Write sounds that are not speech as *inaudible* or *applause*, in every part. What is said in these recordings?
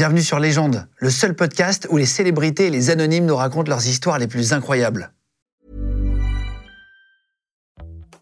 Bienvenue sur Légende, le seul podcast où les célébrités et les anonymes nous racontent leurs histoires les plus incroyables.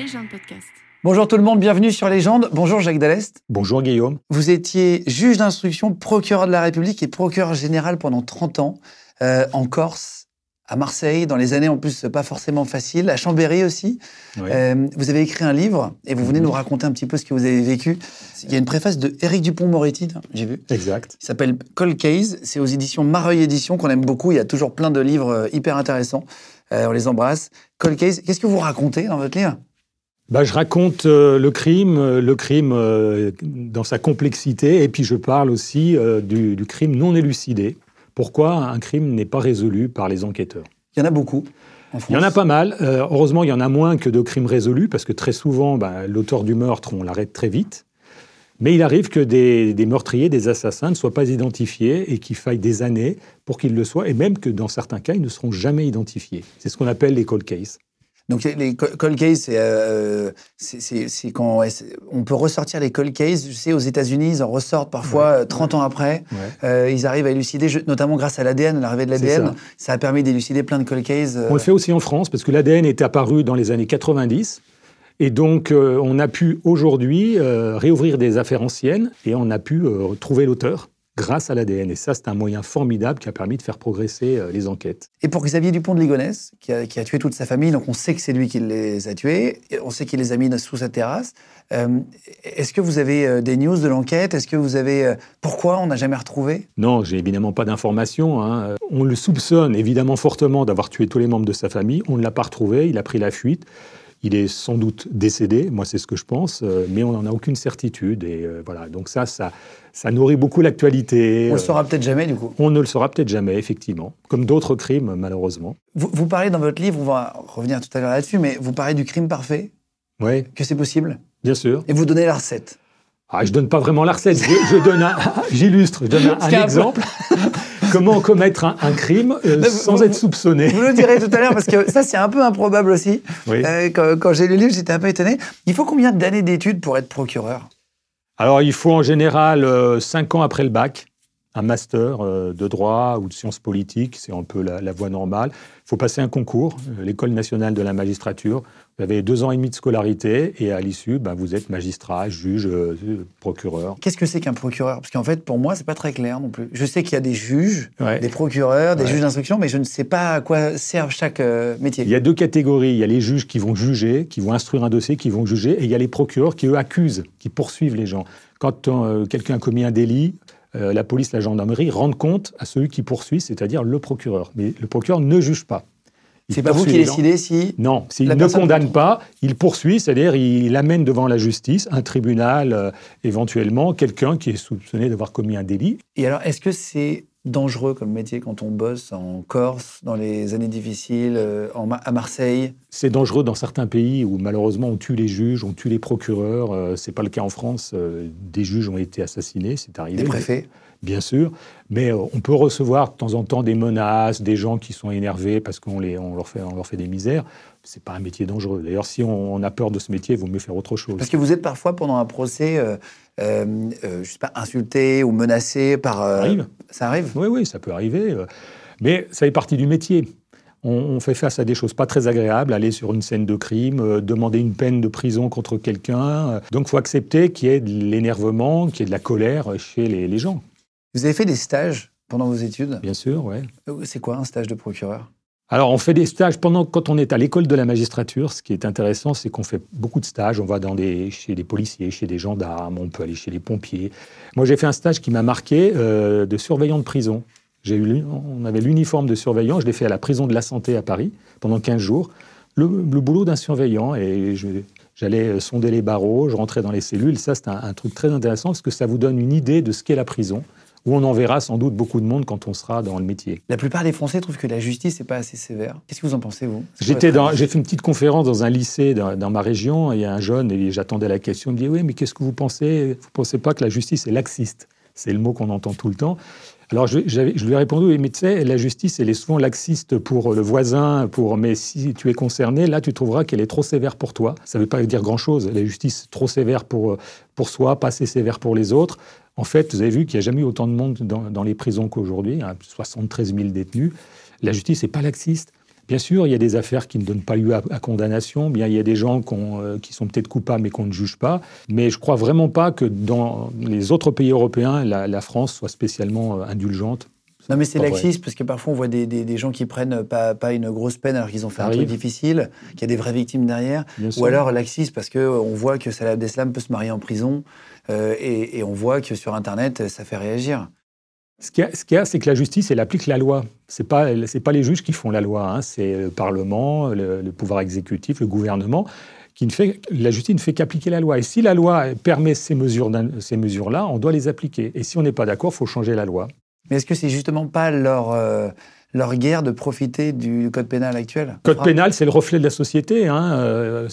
Légende podcast. Bonjour tout le monde, bienvenue sur Légende. Bonjour Jacques Dallest. Bonjour Guillaume. Vous étiez juge d'instruction, procureur de la République et procureur général pendant 30 ans euh, en Corse, à Marseille, dans les années en plus pas forcément faciles, à Chambéry aussi. Oui. Euh, vous avez écrit un livre et vous venez nous raconter un petit peu ce que vous avez vécu. Il y a une préface de Éric Dupont-Moretti, j'ai vu. Exact. Il s'appelle Cold Case. C'est aux éditions Mareuil Éditions qu'on aime beaucoup. Il y a toujours plein de livres euh, hyper intéressants. Euh, on les embrasse. Cold Case. Qu'est-ce que vous racontez dans votre livre? Bah, je raconte euh, le crime, euh, le crime euh, dans sa complexité, et puis je parle aussi euh, du, du crime non élucidé. Pourquoi un crime n'est pas résolu par les enquêteurs? Il y en a beaucoup. En. Il y en a pas mal. Heureusement, il y en a moins que de crimes résolus, parce que très souvent, bah, l'auteur du meurtre, on l'arrête très vite. Mais il arrive que des, des meurtriers, des assassins ne soient pas identifiés et qu'il faille des années pour qu'ils le soient, et même que dans certains cas, ils ne seront jamais identifiés. C'est ce qu'on appelle les cold cases. Donc les co- cold cases, c'est euh, c'est- quand ouais, on peut ressortir les cold cases. Je sais, aux États-Unis, ils en ressortent parfois euh, 30 ans après. Ouais. Euh, ils arrivent à élucider, notamment grâce à l'ADN, l'arrivée de l'ADN. ça. Ça. a permis d'élucider plein de cold cases. euh, On le fait aussi en France parce que l'ADN est apparu dans les années 90. Et donc, euh, on a pu aujourd'hui euh, réouvrir des affaires anciennes et on a pu euh, trouver l'auteur grâce à l'ADN. Et ça, c'est un moyen formidable qui a permis de faire progresser euh, les enquêtes. Et pour Xavier Dupont de Ligonnès, qui a, qui a tué toute sa famille, donc on sait que c'est lui qui les a tués, on sait qu'il les a mis sous sa terrasse. Euh, Est-ce que vous avez euh, des news de l'enquête? Est-ce que vous avez pourquoi on n'a jamais retrouvé? Non, j'ai évidemment pas d'informations. hein. On le soupçonne évidemment fortement d'avoir tué tous les membres de sa famille. On ne l'a pas retrouvé, il a pris la fuite. Il est sans doute décédé, moi c'est ce que je pense, euh, mais on n'en a aucune certitude. Et euh, voilà, donc ça, ça, ça nourrit beaucoup l'actualité. On le Euh, saura peut-être jamais du coup. On ne le saura peut-être jamais, effectivement, comme d'autres crimes, malheureusement. Vous, vous parlez dans votre livre, on va revenir tout à l'heure là-dessus, mais vous parlez du crime parfait, Oui, que c'est possible, bien sûr. et vous donnez la recette. Ah, je donne pas vraiment la recette, je, je donne un- *laughs* j'illustre, je donne un, *laughs* exemple. *laughs* *laughs* Comment commettre un, un crime euh, sans vous- être soupçonné. Vous le direz tout à l'heure parce que ça c'est un peu improbable aussi. Oui. Euh, quand quand j'ai lu le livre, j'étais un peu étonné. Il faut combien d'années d'études pour être procureur? Alors, il faut en général euh, cinq ans après le bac, un master euh, de droit ou de sciences politiques, c'est un peu la, la voie normale. Il faut passer un concours, euh, l'École nationale de la magistrature. Vous avez deux ans et demi de scolarité et à l'issue, ben, vous êtes magistrat, juge, euh, procureur. Qu'est-ce que c'est qu'un procureur? Parce qu'en fait, pour moi, c'est pas très clair non plus. Je sais qu'il y a des juges, Ouais. des procureurs, des Ouais. juges d'instruction, mais je ne sais pas à quoi servent chaque euh, métier. Il y a deux catégories. Il y a les juges qui vont juger, qui vont instruire un dossier, qui vont juger, et il y a les procureurs qui, eux, accusent, qui poursuivent les gens. Quand euh, quelqu'un a commis un délit, euh, la police, la gendarmerie rendent compte à celui qui poursuit, c'est-à-dire le procureur. Mais le procureur ne juge pas. C'est pas vous qui décidez si. Non, s'il ne condamne contre. pas, il poursuit, c'est-à-dire il amène devant la justice, un tribunal, euh, éventuellement, quelqu'un qui est soupçonné d'avoir commis un délit. Et alors, est-ce que c'est dangereux comme métier quand on bosse en Corse, dans les années difficiles, euh, en Ma- à Marseille C'est dangereux dans certains pays où malheureusement on tue les juges, on tue les procureurs. Euh, c'est pas le cas en France. Euh, des juges ont été assassinés, c'est arrivé. Des préfets Bien sûr, mais euh, on peut recevoir de temps en temps des menaces, des gens qui sont énervés parce qu'on on leur fait, on leur fait des misères. C'est pas un métier dangereux. D'ailleurs, si on, on a peur de ce métier, il vaut mieux faire autre chose. Parce que vous êtes parfois pendant un procès, euh, euh, je sais pas, insulté ou menacé par. euh, Ça arrive. Ça arrive Oui, oui, ça peut arriver. euh, Mais ça fait partie du métier. On, on fait face à des choses pas très agréables, aller sur une scène de crime, euh, demander une peine de prison contre quelqu'un. Donc, il faut accepter qu'il y ait de l'énervement, qu'il y ait de la colère chez les, les gens. Vous avez fait des stages pendant vos études? Bien sûr. Euh, C'est quoi un stage de procureur? Alors, on fait des stages pendant quand on est à l'école de la magistrature. Ce qui est intéressant, c'est qu'on fait beaucoup de stages. On va chez des policiers, chez des gendarmes, on peut aller chez les pompiers. Moi, j'ai fait un stage qui m'a marqué euh, de surveillant de prison. On avait l'uniforme de surveillant. Je l'ai fait à la prison de la santé à Paris pendant 15 jours. Le, boulot d'un surveillant et J'allais euh, sonder les barreaux, je rentrais dans les cellules. Ça, c'est un truc très intéressant parce que ça vous donne une idée de ce qu'est la prison où on en verra sans doute beaucoup de monde quand on sera dans le métier. La plupart des Français trouvent que la justice n'est pas assez sévère. Qu'est-ce que vous en pensez, vous? J'étais dans, j'ai fait une petite conférence dans un lycée dans, dans ma région. et Il y a un jeune et j'attendais la question. Il me dit oui, mais qu'est-ce que vous pensez? Vous pensez pas que la justice est laxiste? C'est le mot qu'on entend tout le temps. Alors je, lui ai répondu oui, mais tu sais, la justice elle est souvent laxiste pour le voisin, pour mais si tu es concerné, là tu trouveras qu'elle est trop sévère pour toi. Ça ne veut pas dire grand chose. La justice trop sévère pour pour soi, pas assez sévère pour les autres. En fait, vous avez vu qu'il n'y a jamais eu autant de monde dans, les prisons qu'aujourd'hui, hein, 73 000 détenus. La justice n'est pas laxiste. Bien sûr, il y a des affaires qui ne donnent pas lieu à, condamnation. Bien, il y a des gens euh, qui sont peut-être coupables mais qu'on ne juge pas. Mais je crois vraiment pas que dans les autres pays européens, la, la France soit spécialement euh, indulgente. Non, mais c'est pas laxiste parce que parfois on voit des, des- des gens qui prennent pas, pas une grosse peine alors qu'ils ont fait un truc difficile, qu'il y a des vraies victimes derrière. Bien sûr. Ou alors laxiste parce qu'on voit que Salah Abdeslam peut se marier en prison euh, et, et on voit que sur Internet, ça fait réagir. Ce qu'il y a, ce c'est que la justice, elle applique la loi. C'est pas, c'est pas les juges qui font la loi. hein. C'est le Parlement, le, le pouvoir exécutif, le gouvernement qui ne fait. La justice ne fait qu'appliquer la loi. Et si la loi permet ces mesures, d'un- ces mesures-là, on doit les appliquer. Et si on n'est pas d'accord, il faut changer la loi. Mais est-ce que c'est justement pas leur, euh, leur guerre de profiter du code pénal actuel? Code pénal, c'est le reflet de la société. hein. Euh,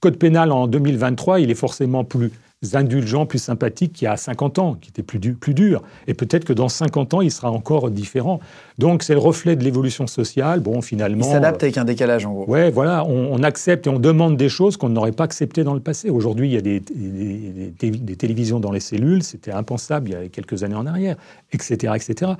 Code pénal en 2023, il est forcément plus indulgent, plus sympathique qu'il y a 50 ans, qui était plus, du- plus dur. Et peut-être que dans 50 ans, il sera encore différent. Donc c'est le reflet de l'évolution sociale. Bon, Il finalement. s'adapte avec un décalage en gros. Ouais, voilà, on, on accepte et on demande des choses qu'on n'aurait pas acceptées dans le passé. Aujourd'hui, il y a des, des- des- des télévisions dans les cellules, c'était impensable il y a quelques années en arrière, etc., etc.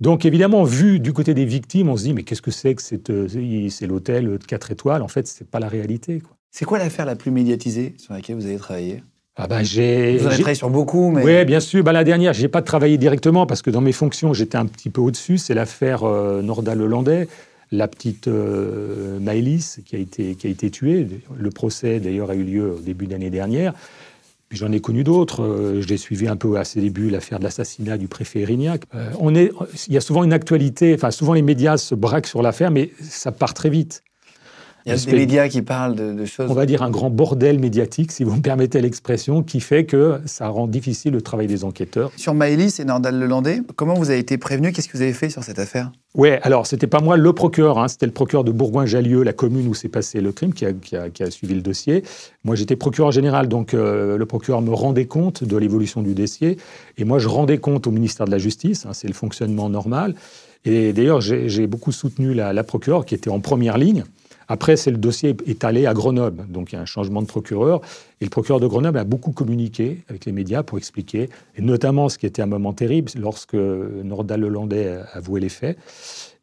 Donc évidemment, vu du côté des victimes, on se dit mais qu'est-ce que c'est que euh, c'est l'hôtel de 4 étoiles? En fait, c'est pas la réalité. C'est quoi l'affaire la plus médiatisée sur laquelle vous avez travaillé? Ah ben j'ai. Vous en avez travaillé sur beaucoup, mais Oui, bien sûr. Bah, la dernière, je n'ai pas travaillé directement parce que dans mes fonctions, j'étais un petit peu au-dessus. C'est l'affaire euh, Nordal-Lelandais, la petite euh, Maëlys qui a, été, qui a été tuée. Le procès, d'ailleurs, a eu lieu au début d'année dernière. Puis j'en ai connu d'autres. Euh, je l'ai suivi un peu à ses débuts, l'affaire de l'assassinat du préfet Erignac. Euh, on est, il y a souvent une actualité, enfin, souvent les médias se braquent sur l'affaire, mais ça part très vite. Il y a des médias qui parlent de, de choses. On va dire un grand bordel médiatique, si vous me permettez l'expression, qui fait que ça rend difficile le travail des enquêteurs. Sur Maëlys et Nordal Lelandais, comment vous avez été prévenu? Qu'est-ce que vous avez fait sur cette affaire? Ouais, alors c'était pas moi le procureur, hein, c'était le procureur de Bourgoin-Jallieu, la commune où s'est passé le crime, qui a, qui a- qui a suivi le dossier. Moi j'étais procureur général, donc euh, le procureur me rendait compte de l'évolution du dossier, et moi je rendais compte au ministère de la Justice, hein, c'est le fonctionnement normal. Et d'ailleurs j'ai j'ai beaucoup soutenu la, la procureure qui était en première ligne. Après, c'est le dossier est allé à Grenoble, donc il y a un changement de procureur. Et le procureur de Grenoble a beaucoup communiqué avec les médias pour expliquer, et notamment ce qui était un moment terrible, lorsque Nordal Lelandais a avoué les faits,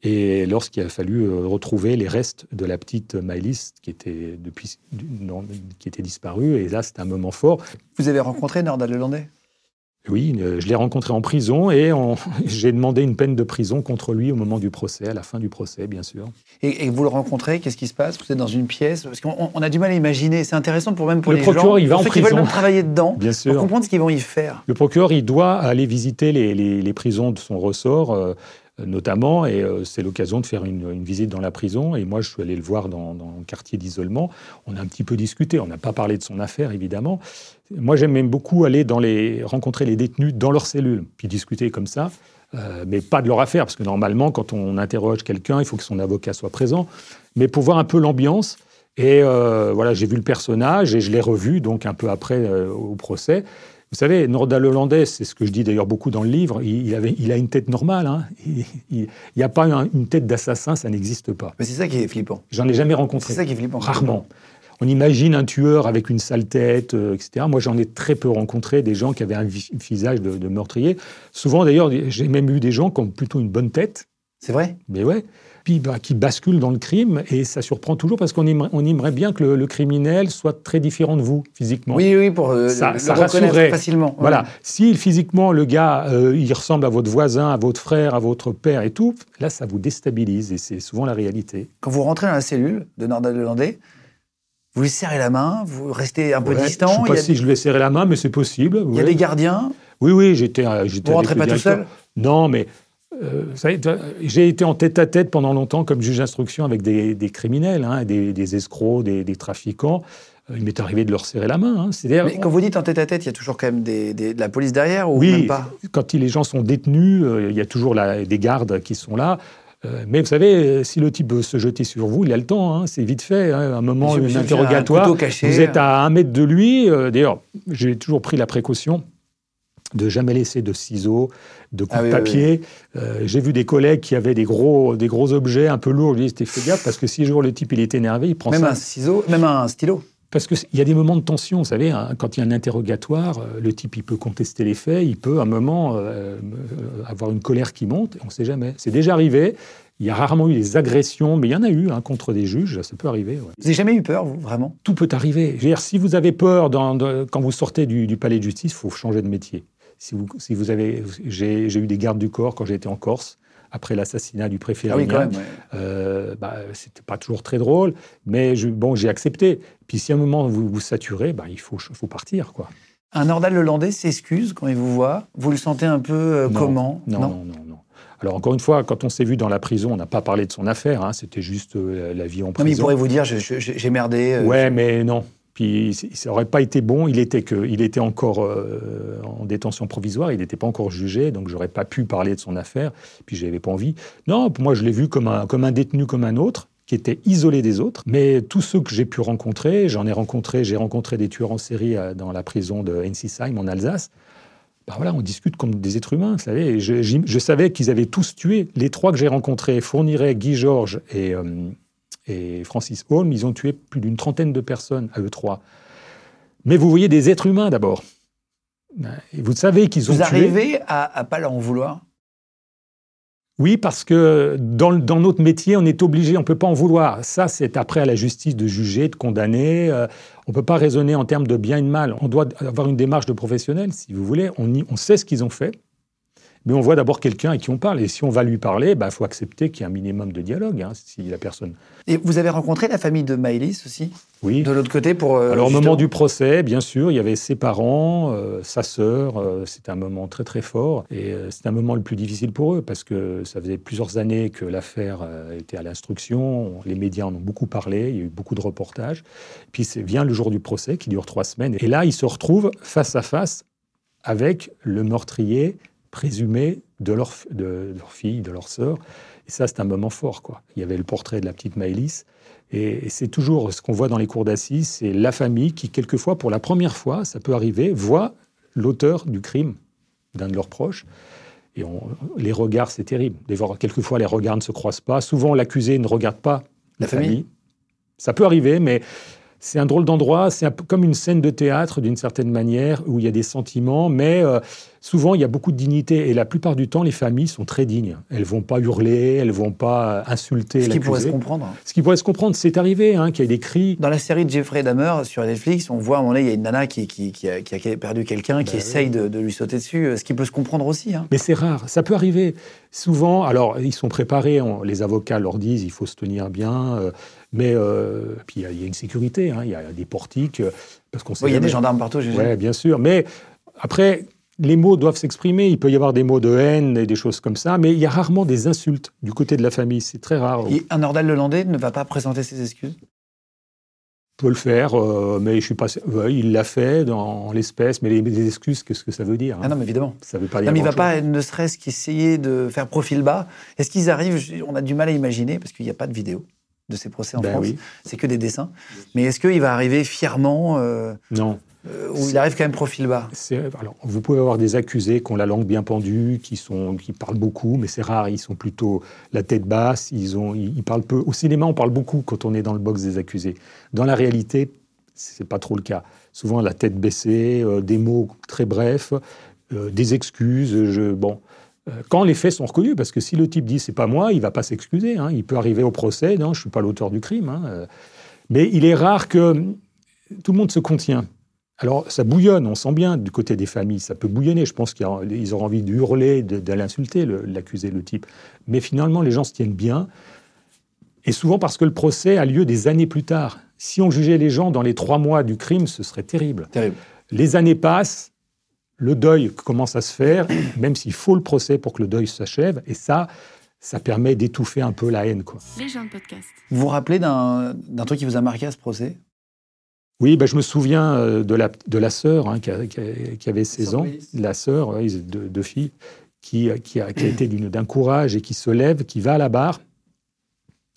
et lorsqu'il a fallu euh, retrouver les restes de la petite Maëlys qui était, depuis, qui était disparue. Et là, c'était un moment fort. Vous avez rencontré Nordal Lelandais Oui, euh, je l'ai rencontré en prison et *laughs* j'ai demandé une peine de prison contre lui au moment du procès, à la fin du procès, bien sûr. et, et vous le rencontrez, qu'est-ce qui se passe? Vous êtes dans une pièce? Parce qu'on on- on a du mal à imaginer. C'est intéressant pour même pour Le les procureur, gens, il va pour en ceux qui veulent prison. même travailler dedans, Bien pour sûr. comprendre ce qu'ils vont y faire. Le procureur, il doit aller visiter les, les- les prisons de son ressort, euh, notamment, et euh, c'est l'occasion de faire une, visite dans la prison. Et moi, je suis allé le voir dans, le quartier d'isolement. On a un petit peu discuté. On n'a pas parlé de son affaire, évidemment. Moi, j'aime même beaucoup aller dans les, rencontrer les détenus dans leurs cellules, puis discuter comme ça. euh, mais pas de leur affaire, parce que normalement, quand on interroge quelqu'un, il faut que son avocat soit présent. Mais pour voir un peu l'ambiance, et euh, voilà, j'ai vu le personnage et je l'ai revu donc un peu après au procès. Vous savez, Nordal Hollandais, c'est ce que je dis d'ailleurs beaucoup dans le livre, il, il avait, il a une tête normale. hein. Il n'y a pas un- une tête d'assassin, ça n'existe pas. Mais c'est ça qui est flippant. J'en ai jamais rencontré. C'est ça qui est flippant. Rarement. On imagine un tueur avec une sale tête, euh, etc. Moi, j'en ai très peu rencontré des gens qui avaient un vi- visage de, de meurtrier. Souvent, d'ailleurs, j'ai même eu des gens qui ont plutôt une bonne tête, C'est vrai? Mais ouais, puis bah, qui basculent dans le crime, et ça surprend toujours parce qu'on aimerait, on aimerait bien que le, le criminel soit très différent de vous physiquement. Oui, oui, pour euh, Ça- le ça reconnaître facilement. Voilà. Ouais. Si physiquement le gars, euh, il ressemble à votre voisin, à votre frère, à votre père et tout, là, ça vous déstabilise et c'est souvent la réalité. Quand vous rentrez dans la cellule de Nordal Lelandais, vous lui serrez la main, vous restez un peu Ouais, distant. Je sais il pas si je lui ai serré la main, mais c'est possible. il y a des gardiens. Oui, oui, j'étais. euh, Vous rentrez pas tout seul? Non, mais euh, j'ai été en tête à tête pendant longtemps comme juge d'instruction avec des, des criminels, hein, des, des escrocs, des, des trafiquants. Euh, Il m'est arrivé de leur serrer la main. hein. Mais quand vous dites en tête à tête, il y a toujours quand même des, des- de la police derrière ou oui, même pas? quand les gens sont détenus, euh, il y a toujours la- des gardes qui sont là. Euh, mais vous savez, si le type veut se jeter sur vous, il a le temps, hein, c'est vite fait. hein. un moment, un interrogatoire, caché. vous êtes à un mètre de lui. euh, D'ailleurs, j'ai toujours pris la précaution de jamais laisser de ciseaux, de coups Ah de oui, papier. Euh, j'ai vu des collègues qui avaient des gros, des gros objets un peu lourds. Je dis, fais gaffe, parce que si jour le type il est énervé, il prend Même ça. un ciseau, même un stylo. Parce qu'il y a des moments de tension, vous savez, hein, quand il y a un interrogatoire, euh, le type il peut contester les faits, il peut à un moment euh, euh, avoir une colère qui monte, on ne sait jamais. C'est déjà arrivé, il y a rarement eu des agressions, mais il y en a eu hein, contre des juges, ça peut arriver. ouais. Vous n'avez jamais eu peur, vous, vraiment? Tout peut arriver. Je veux dire, si vous avez peur dans- de- quand vous sortez du, du palais de justice, il faut changer de métier. Si vous, si vous avez, j'ai eu des gardes du corps quand j'étais en Corse, après l'assassinat du préfet Ah oui, quand Rignan. même. ouais. Euh, bah, c'était pas toujours très drôle, mais je- bon, j'ai accepté. Puis si à un moment vous vous saturez, bah, il faut, faut partir, quoi. Un Nordal Lelandais s'excuse quand il vous voit. Vous le sentez un peu euh, Non, comment? Non, non, non, non. Alors encore une fois, quand on s'est vu dans la prison, on n'a pas parlé de son affaire. hein, C'était juste euh, la vie en Non, mais il prison. pourrait vous dire j'ai merdé. euh, Ouais, mais non. Ça aurait pas été bon. Il était il était encore euh, en détention provisoire. Il n'était pas encore jugé, donc j'aurais pas pu parler de son affaire. Puis j'avais pas envie. Non, moi, je l'ai vu comme un, comme un détenu comme un autre qui était isolé des autres. Mais tous ceux que j'ai pu rencontrer, j'en ai rencontré, j'ai rencontré des tueurs en série euh, dans la prison de Ensisheim en Alsace. Ben voilà, on discute comme des êtres humains, vous savez. Je savais qu'ils avaient tous tué. Les trois que j'ai rencontrés, Fourniret, Guy Georges et, euh, et Francis Holm, ils ont tué plus d'une trentaine de personnes à eux trois. Mais vous voyez des êtres humains d'abord. Et vous savez qu'ils ont Vous tué. arrivez à, à pas leur en vouloir? Oui, parce que dans, dans notre métier, on est obligé, on ne peut pas en vouloir. Ça, c'est après à la justice de juger, de condamner. Euh, on ne peut pas raisonner en termes de bien et de mal. On doit avoir une démarche de professionnel, si vous voulez. On, y- on sait ce qu'ils ont fait, mais on voit d'abord quelqu'un à qui on parle. Et si on va lui parler, il faut accepter qu'il y ait un minimum de dialogue. hein, si la personne. Et vous avez rencontré la famille de Maëlys aussi? Oui. De l'autre côté pour. euh, Alors au moment du procès, bien sûr, il y avait ses parents, euh, sa sœur. euh, c'était un moment très très fort et euh, c'était un moment le plus difficile pour eux parce que ça faisait plusieurs années que l'affaire était à l'instruction. Les médias en ont beaucoup parlé, il y a eu beaucoup de reportages. Puis c'est- vient le jour du procès qui dure trois semaines et là ils se retrouvent face à face avec le meurtrier présumé de leur, de leur fille, de leur sœur. Et ça, c'est un moment fort. Quoi. Il y avait le portrait de la petite Maëlys. Et, et c'est toujours ce qu'on voit dans les cours d'assises, c'est la famille qui, quelquefois, pour la première fois, ça peut arriver, voit l'auteur du crime d'un de leurs proches. Et on- les regards, c'est terrible. Fois, quelquefois, les regards ne se croisent pas. Souvent, l'accusé ne regarde pas La famille? Ça peut arriver, mais c'est un drôle d'endroit. C'est un peu comme une scène de théâtre, d'une certaine manière, où il y a des sentiments, mais euh, souvent, il y a beaucoup de dignité. Et la plupart du temps, les familles sont très dignes. Elles vont pas hurler, elles vont pas insulter Ce qui pourrait se comprendre. Ce qui pourrait se comprendre, c'est arrivé, hein, qu'il y ait des cris. Dans la série de Jeffrey Dahmer sur Netflix, on voit à un moment donné, il y a une nana qui, qui, qui a, qui a perdu quelqu'un, qui Bah oui. essaye de, de lui sauter dessus, euh, ce qui peut se comprendre aussi. hein. Mais c'est rare, ça peut arriver. Souvent, alors ils sont préparés, on- les avocats leur disent il faut se tenir bien, euh, mais euh, puis il y a- il y, a une sécurité, hein, il y a des portiques, euh, parce qu'on Oui, il y a des gendarmes partout, j'ai Ouais, bien sûr. Mais après, les mots doivent s'exprimer. Il peut y avoir des mots de haine et des choses comme ça, mais il y a rarement des insultes du côté de la famille. C'est très rare. Et un Nordal Lelandais ne va pas présenter ses excuses? On peut le faire, euh, mais je suis pas. ouais, il l'a fait dans l'espèce, mais les, les excuses, qu'est-ce que ça veut dire hein? Ah non, mais évidemment. Ça veut pas dire. Non, mais il va pas, ne serait-ce qu'essayer de faire profil bas. Est-ce qu'ils arrivent? On a du mal à imaginer, parce qu'il n'y a pas de vidéo de ces procès en Ben France. oui. C'est que des dessins. Mais est-ce qu'il va arriver fièrement, euh, Non. euh, ou il arrive quand même profil bas? Alors, vous pouvez avoir des accusés qui ont la langue bien pendue, qui, sont, qui parlent beaucoup, mais c'est rare. Ils sont plutôt la tête basse. Ils, ont, ils, ils parlent peu. Au cinéma, on parle beaucoup quand on est dans le box des accusés. Dans la réalité, c'est pas trop le cas. Souvent, la tête baissée, euh, des mots très brefs, des excuses. Je, bon, quand les faits sont reconnus, parce que si le type dit c'est pas moi, il va pas s'excuser. hein. Il peut arriver au procès, non, je suis pas l'auteur du crime. hein. Euh, Mais il est rare que tout le monde se contient. Alors, ça bouillonne, on sent bien du côté des familles, ça peut bouillonner. Je pense qu'ils auront envie de hurler, l'insulter, le- l'accusé, le type. Mais finalement, les gens se tiennent bien. Et souvent parce que le procès a lieu des années plus tard. Si on jugeait les gens dans les trois mois du crime, ce serait terrible. Terrible. Les années passent, le deuil commence à se faire, même s'il faut le procès pour que le deuil s'achève. Et ça, ça permet d'étouffer un peu la haine. Quoi. Les gens de podcast. Vous vous rappelez d'un truc qui vous a marqué à ce procès? Oui, ben, je me souviens euh, de la, de la sœur hein, qui, a- qui a- qui avait 16 ans, la sœur, ouais, deux, deux filles, qui, qui a, qui a été d'une- d'un courage et qui se lève, qui va à la barre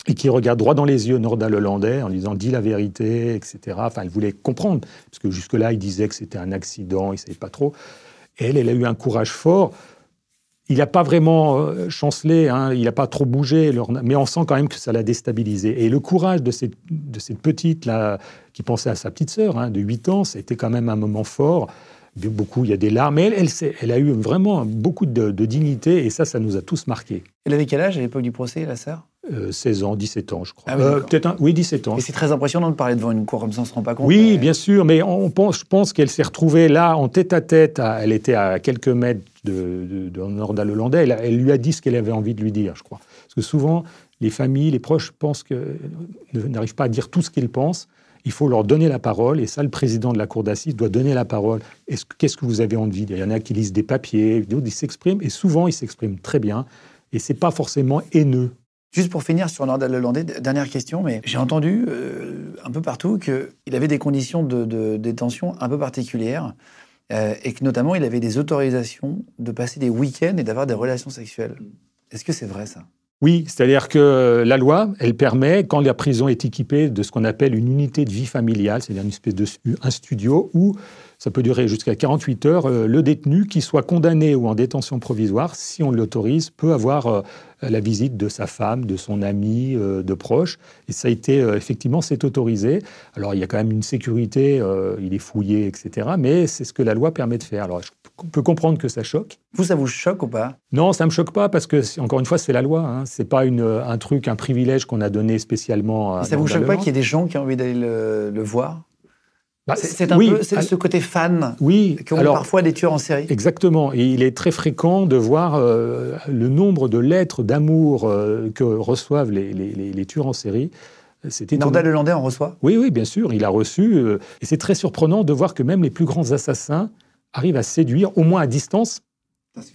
et qui regarde droit dans les yeux Nordal Hollandais en lui disant dis la vérité, etc. Enfin, elle voulait comprendre, parce que jusque-là, il disait que c'était un accident, il ne savait pas trop. Et elle, elle a eu un courage fort. Il n'a pas vraiment euh, chancelé, hein, il n'a pas trop bougé, mais on sent quand même que ça l'a déstabilisé. Et le courage de cette, petite, là, qui pensait à sa petite sœur hein, de 8 ans, c'était quand même un moment fort. Beaucoup, il y a des larmes, mais elle, elle, a eu vraiment beaucoup de dignité, et ça, ça nous a tous marqués. Elle avait quel âge à l'époque du procès, la sœur? Euh, 16 ans, 17 ans, je crois. Ah oui, Euh. Peut-être un- oui, 17 ans. Et c'est très impressionnant de parler devant une cour comme ça, on se rend pas compte. Oui, mais- bien sûr, mais on pense, je pense qu'elle s'est retrouvée là, en tête à tête. à- elle était à quelques mètres de, de, de Nordal Hollandais. Elle, lui a dit ce qu'elle avait envie de lui dire, je crois. Parce que souvent, les familles, les proches pensent que ne- n'arrivent pas à dire tout ce qu'ils pensent. Il faut leur donner la parole, et ça, le président de la cour d'assises doit donner la parole. Est-ce que- Qu'est-ce que vous avez envie Il y en a qui lisent des papiers, d'autres ils s'expriment, et souvent ils s'expriment très bien, et c'est pas forcément haineux. Juste pour finir sur Nordal Lelandais, dernière question, mais j'ai entendu euh, un peu partout qu'il avait des conditions de, de détention un peu particulières euh, et que notamment il avait des autorisations de passer des week-ends et d'avoir des relations sexuelles. Est-ce que c'est vrai ça? Oui, c'est-à-dire que la loi, elle permet, quand la prison est équipée de ce qu'on appelle une unité de vie familiale, c'est-à-dire une espèce de un studio où ça peut durer jusqu'à 48 heures, euh, le détenu, qui soit condamné ou en détention provisoire, si on l'autorise, peut avoir euh, la visite de sa femme, de son ami, euh, de proches. Et ça a été, effectivement, c'est autorisé. Alors, il y a quand même une sécurité, il est fouillé, etc. Mais c'est ce que la loi permet de faire. Alors, je peux comprendre que ça choque. Vous, ça vous choque ou pas? Non, ça me choque pas parce que, encore une fois, c'est la loi. Hein. C'est pas une, un truc, un privilège qu'on a donné spécialement à. Ça vous Nordal choque pas qu'il y ait des gens qui ont envie d'aller le, le voir? Bah, C'est un oui, peu ce côté fan Oui, qu'ont parfois des tueurs en série. exactement. Et il est très fréquent de voir euh, le nombre de lettres d'amour euh, que reçoivent les, les- les- les tueurs en série. Nordal Lelandais en reçoit? Oui, oui, bien sûr, il a reçu. euh, et c'est très surprenant de voir que même les plus grands assassins arrivent à séduire, au moins à distance,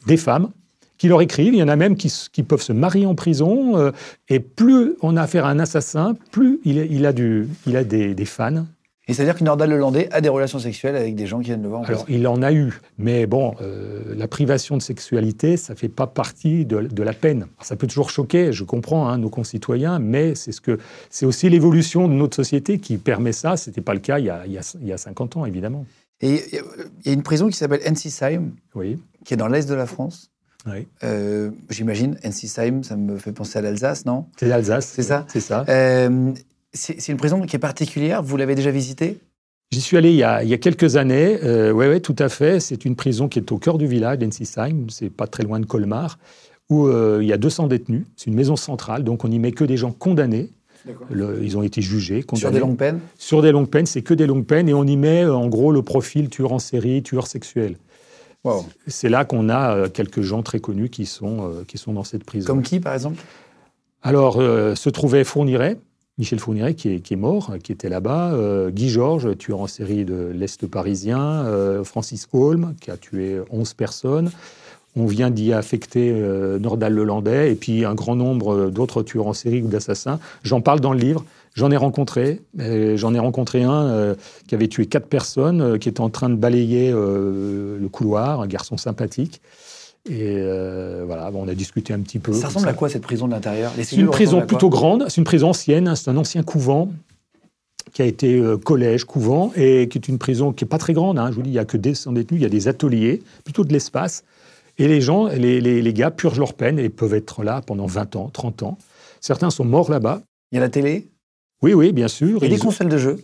des femmes qui leur écrivent. Il y en a même qui, qui peuvent se marier en prison. euh, et plus on a affaire à un assassin, plus il, a, du, il a des, des fans. Et c'est-à-dire que Nordal Lelandais a des relations sexuelles avec des gens qui viennent le voir en Alors, il en a eu. Mais bon, euh, la privation de sexualité, ça ne fait pas partie de, de la peine. Alors, ça peut toujours choquer, je comprends, hein, nos concitoyens, mais c'est ce que c'est aussi l'évolution de notre société qui permet ça. Ce n'était pas le cas il y, a, il y a- il y a 50 ans, évidemment. Et il y a- il y a une prison qui s'appelle Ensisheim, Oui. qui est dans l'est de la France. oui. Euh, J'imagine, Ensisheim, ça me fait penser à l'Alsace, non? C'est l'Alsace. C'est ça? C'est ça. Euh, C'est une prison qui est particulière, vous l'avez déjà visitée? J'y suis allé il y a, il y a quelques années. Euh, oui, ouais, tout à fait. C'est une prison qui est au cœur du village d'Ensisheim. C'est pas très loin de Colmar, où euh, il y a 200 détenus. C'est une maison centrale, donc on n'y met que des gens condamnés. Le- ils ont été jugés, condamnés. Sur des longues peines? Sur des longues peines, c'est que des longues peines, et on y met euh, en gros le profil tueur en série, tueur sexuel. Wow. C'est là qu'on a euh, quelques gens très connus qui sont, qui sont dans cette prison. Comme qui, par exemple? Alors, se trouvait Fourniret, Michel Fourniret, qui est, qui est mort, qui était là-bas, euh, Guy Georges, tueur en série de l'Est parisien, euh, Francis Holm, qui a tué 11 personnes. On vient d'y affecter euh, Nordal Lelandais, et puis un grand nombre d'autres tueurs en série ou d'assassins. J'en parle dans le livre. J'en ai rencontré. J'en ai rencontré un qui avait tué quatre personnes, qui était en train de balayer le couloir, un garçon sympathique. Et euh, voilà, bon, on a discuté un petit peu. Ça ressemble à quoi cette prison de l'intérieur? C'est une prison plutôt grande, c'est une prison ancienne, hein, c'est un ancien couvent qui a été euh, collège, couvent, et qui est une prison qui n'est pas très grande. hein. je vous dis, il n'y a que des 100 détenus, il y a des ateliers, plutôt de l'espace. Et les gens, les, les- les gars purgent leur peine et peuvent être là pendant 20 ans, 30 ans. Certains sont morts là-bas. Il y a la télé? Oui, oui, bien sûr. Y a des Ils- consoles de jeux?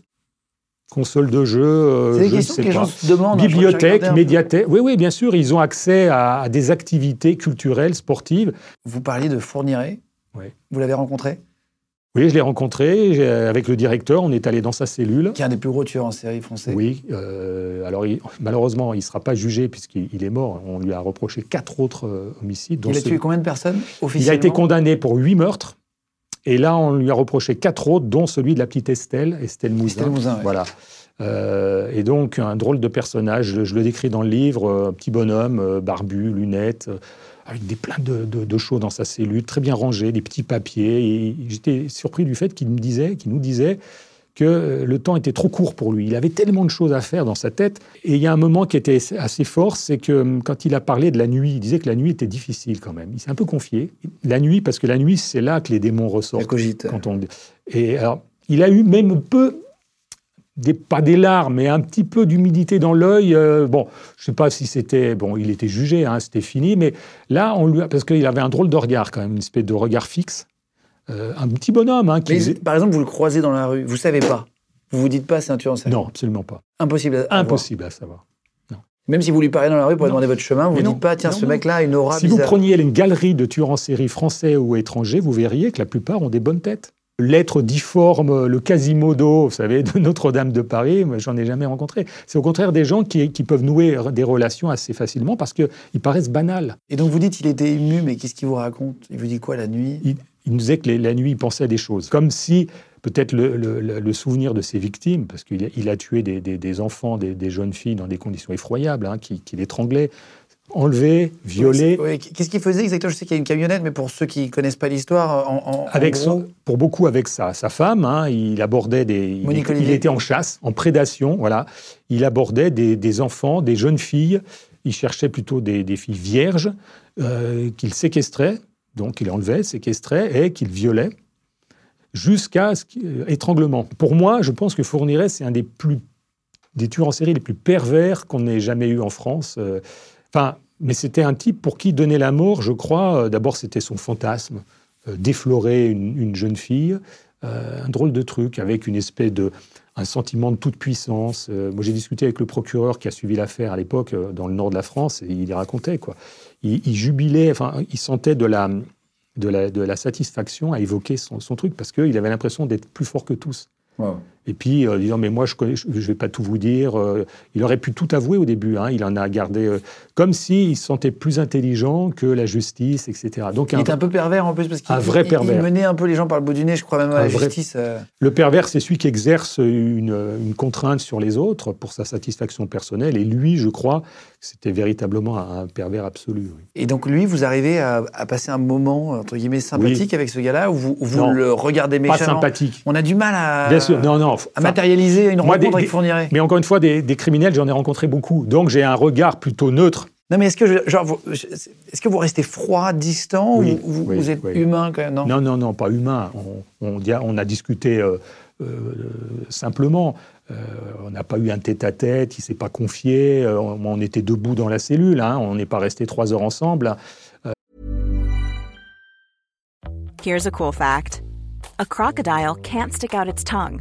Consoles de jeux, euh, des je ne questions sais que les pas. gens se demandent. hein, Bibliothèque, médiathèque. Oui, oui, bien sûr, ils ont accès à, à des activités culturelles, sportives. Vous parliez de Fourniret Oui. Vous l'avez rencontré? Oui, je l'ai rencontré avec le directeur. On est allé dans sa cellule. Qui est un des plus gros tueurs en série français. Oui, euh, alors il- malheureusement, il ne sera pas jugé puisqu'il il est mort. On lui a reproché quatre autres euh, homicides. Il a tué combien de personnes Il officiellement a été condamné pour huit meurtres. Et là, on lui a reproché quatre autres, dont celui de la petite Estelle, Estelle Mouzin. Estelle Mouzin. Voilà. Euh, et donc, un drôle de personnage, je, je le décris dans le livre, euh, un petit bonhomme, euh, barbu, lunettes, euh, avec des plein de, de- dans sa cellule, très bien rangé, des petits papiers. Et j'étais surpris du fait qu'il me disait, qu'il nous disait que le temps était trop court pour lui. Il avait tellement de choses à faire dans sa tête. Et il y a un moment qui était assez fort, c'est que hum, quand il a parlé de la nuit, il disait que la nuit était difficile quand même. Il s'est un peu confié. La nuit, parce que la nuit, c'est là que les démons ressortent. Quand on... Et alors, il a eu même peu, des, pas des larmes, mais un petit peu d'humidité dans l'œil. Euh, bon, je ne sais pas si c'était. Bon, il était jugé, hein, c'était fini, mais là, on lui a, parce qu'il avait un drôle de regard, quand même, une espèce de regard fixe. Euh, un petit bonhomme. Hein, qui Par exemple, vous le croisez dans la rue, vous savez pas. Vous vous dites pas c'est un tueur en série Non, absolument pas. Impossible à Impossible à savoir. Même si vous lui parlez dans la rue pour lui demander votre chemin, vous ne dites pas, tiens, ce mec-là a une aura Si vous preniez une galerie de tueurs en série français ou étrangers, vous verriez que la plupart ont des bonnes têtes. L'être difforme, le Quasimodo, vous savez, de Notre-Dame de Paris, j'en ai jamais rencontré. C'est au contraire des gens qui, peuvent nouer des relations assez facilement parce qu'ils paraissent banals. Et donc vous dites, il était ému, mais qu'est-ce qu'il vous raconte? Il vous dit quoi la nuit? Il nous disait que la nuit, il pensait à des choses. Comme si peut-être le, souvenir de ses victimes, parce qu'il a, tué des, enfants, des, jeunes filles dans des conditions effroyables, hein, qui, qui l'étranglaient, enlevés, violés. Qu'est-ce qu'il faisait exactement? Je sais qu'il y a une camionnette, mais pour ceux qui ne connaissent pas l'histoire, en, avec pour beaucoup avec sa, sa femme, hein, il abordait des. il, était en chasse, en prédation, voilà. Il abordait des, enfants, des jeunes filles. Il cherchait plutôt des, filles vierges euh, qu'il séquestrait donc il enlevait, séquestrait et qu'il violait jusqu'à euh, étranglement. Pour moi, je pense que Fourniret, c'est un des plus tueurs en série les plus pervers qu'on ait jamais eu en France. Euh, enfin, mais c'était un type pour qui donner la mort, je crois, euh, d'abord c'était son fantasme, déflorer une, jeune fille, un drôle de truc avec une espèce de un sentiment de toute puissance. moi, j'ai discuté avec le procureur qui a suivi l'affaire à l'époque dans le nord de la France et il y racontait quoi il, jubilait, enfin, il sentait de la, de la, de la satisfaction à évoquer son, son truc parce qu'il avait l'impression d'être plus fort que tous. Et puis, euh, disant, mais moi, je ne vais pas tout vous dire. Euh, il aurait pu tout avouer au début. Hein, il en a gardé. Euh, comme s'il se sentait plus intelligent que la justice, etc. Donc, il un, était un peu pervers en plus, parce qu'il vrai pervers. il menait un peu les gens par le bout du nez, je crois même à la justice. Le pervers, c'est celui qui exerce une, une, contrainte sur les autres pour sa satisfaction personnelle. Et lui, je crois, c'était véritablement un pervers absolu. Et donc, lui, vous arrivez à, passer un moment, entre guillemets, sympathique avec ce gars-là, ou vous, vous le regardez méchamment Pas sympathique. On a du mal à. Bien sûr, non, non à matérialiser une rencontre avec Fourniret. Mais encore une fois, des, criminels, j'en ai rencontré beaucoup. Donc j'ai un regard plutôt neutre. Non, mais est-ce que, genre, est-ce que vous restez froid, distant, ou vous, êtes humain quand même non, non, non, non, pas humain. On, on, a discuté euh, euh, simplement. Euh, on n'a pas eu un tête-à-tête, il ne s'est pas confié. on, était debout dans la cellule, hein, on n'est pas resté trois heures ensemble. Here's a cool fact. A crocodile can't stick out its tongue.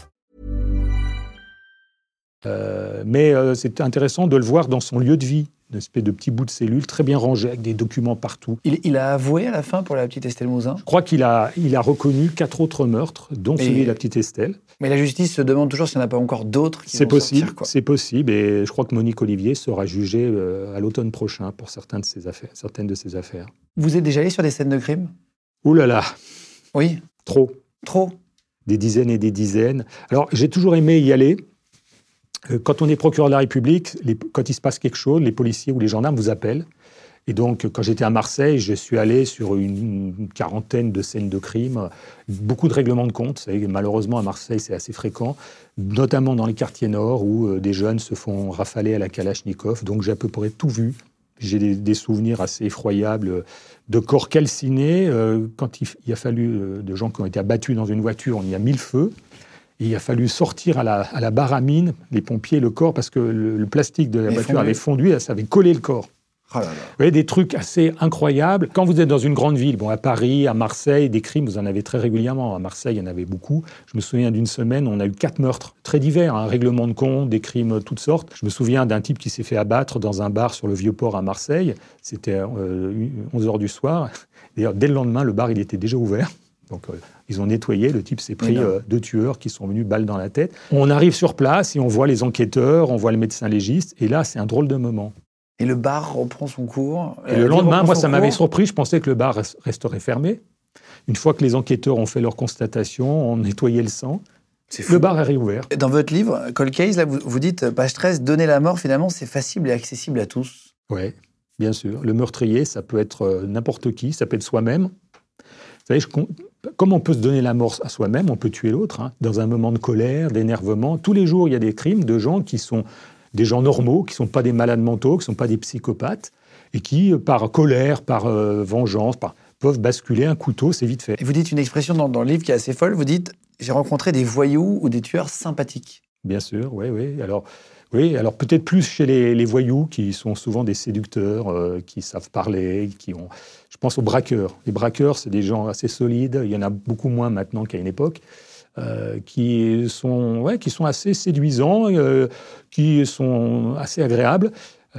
Euh, mais euh, c'est intéressant de le voir dans son lieu de vie, une espèce de petit bout de cellule très bien rangé avec des documents partout. Il, a avoué à la fin pour la petite Estelle Mouzin? Je crois qu'il a, il a reconnu quatre autres meurtres, dont celui de la petite Estelle. Mais la justice se demande toujours s'il n'y en a pas encore d'autres qui C'est possible, c'est possible. Et je crois que Monique Olivier sera jugée euh, à l'automne prochain pour certaines de ses affaires. Certaines de ses affaires. Vous êtes déjà allé sur des scènes de crime? Ouh là là Oui Trop. Trop Des dizaines et des dizaines. Alors, j'ai toujours aimé y aller. Euh, quand on est procureur de la République, quand il se passe quelque chose, les policiers ou les gendarmes vous appellent. Et donc, quand j'étais à Marseille, je suis allé sur une, quarantaine de scènes de crime, beaucoup de règlements de compte. Malheureusement, à Marseille, c'est assez fréquent, notamment dans les quartiers nord où euh, des jeunes se font rafaler à la Kalachnikov. Donc, j'ai à peu près tout vu. J'ai des, souvenirs assez effroyables de corps calcinés. Euh, quand il, a fallu de gens qui ont été abattus dans une voiture, on y a mis le feu il a fallu sortir à la, à barre à mine, les pompiers, le corps, parce que le, plastique de la voiture avait fondu, ça avait collé le corps. Oh Vous voyez, des trucs assez incroyables. Quand vous êtes dans une grande ville, bon, à Paris, à Marseille, des crimes, vous en avez très régulièrement. À Marseille, il y en avait beaucoup. Je me souviens d'une semaine, on a eu quatre meurtres, très divers, un hein, règlement de compte, des crimes toutes sortes. Je me souviens d'un type qui s'est fait abattre dans un bar sur le Vieux-Port à Marseille. C'était 11 euh, h du soir. D'ailleurs, dès le lendemain, le bar, il était déjà ouvert. Donc euh, ils ont nettoyé, le type s'est pris euh, deux tueurs qui sont venus balle dans la tête. On arrive sur place et on voit les enquêteurs, on voit le médecin légiste, et là c'est un drôle de moment. Et le bar reprend son cours. Et Euh, le il lendemain, moi ça m'avait surpris, je pensais que le bar res- resterait fermé. Une fois que les enquêteurs ont fait leur constatation, on nettoyé le sang, le bar est réouvert. Dans votre livre, Cold Case, là, vous, vous dites, euh, page 13, donner la mort, finalement, c'est facile et accessible à tous. Oui, bien sûr. Le meurtrier, ça peut être euh, n'importe qui, ça peut être soi-même. Vous savez, je comme on peut se donner la mort à soi-même, on peut tuer l'autre, hein, dans un moment de colère, d'énervement. Tous les jours, il y a des crimes de gens qui sont des gens normaux, qui ne sont pas des malades mentaux, qui ne sont pas des psychopathes, et qui, euh, par colère, par euh, vengeance, par- peuvent basculer un couteau, c'est vite fait. Et vous dites une expression dans, dans le livre qui est assez folle, vous dites, j'ai rencontré des voyous ou des tueurs sympathiques. Bien sûr, oui, oui. Alors, oui, alors peut-être plus chez les, les voyous qui sont souvent des séducteurs, euh, qui savent parler, qui ont. Je pense aux braqueurs. Les braqueurs, c'est des gens assez solides. Il y en a beaucoup moins maintenant qu'à une époque. euh, qui sont ouais, qui sont assez séduisants, euh, qui sont assez agréables.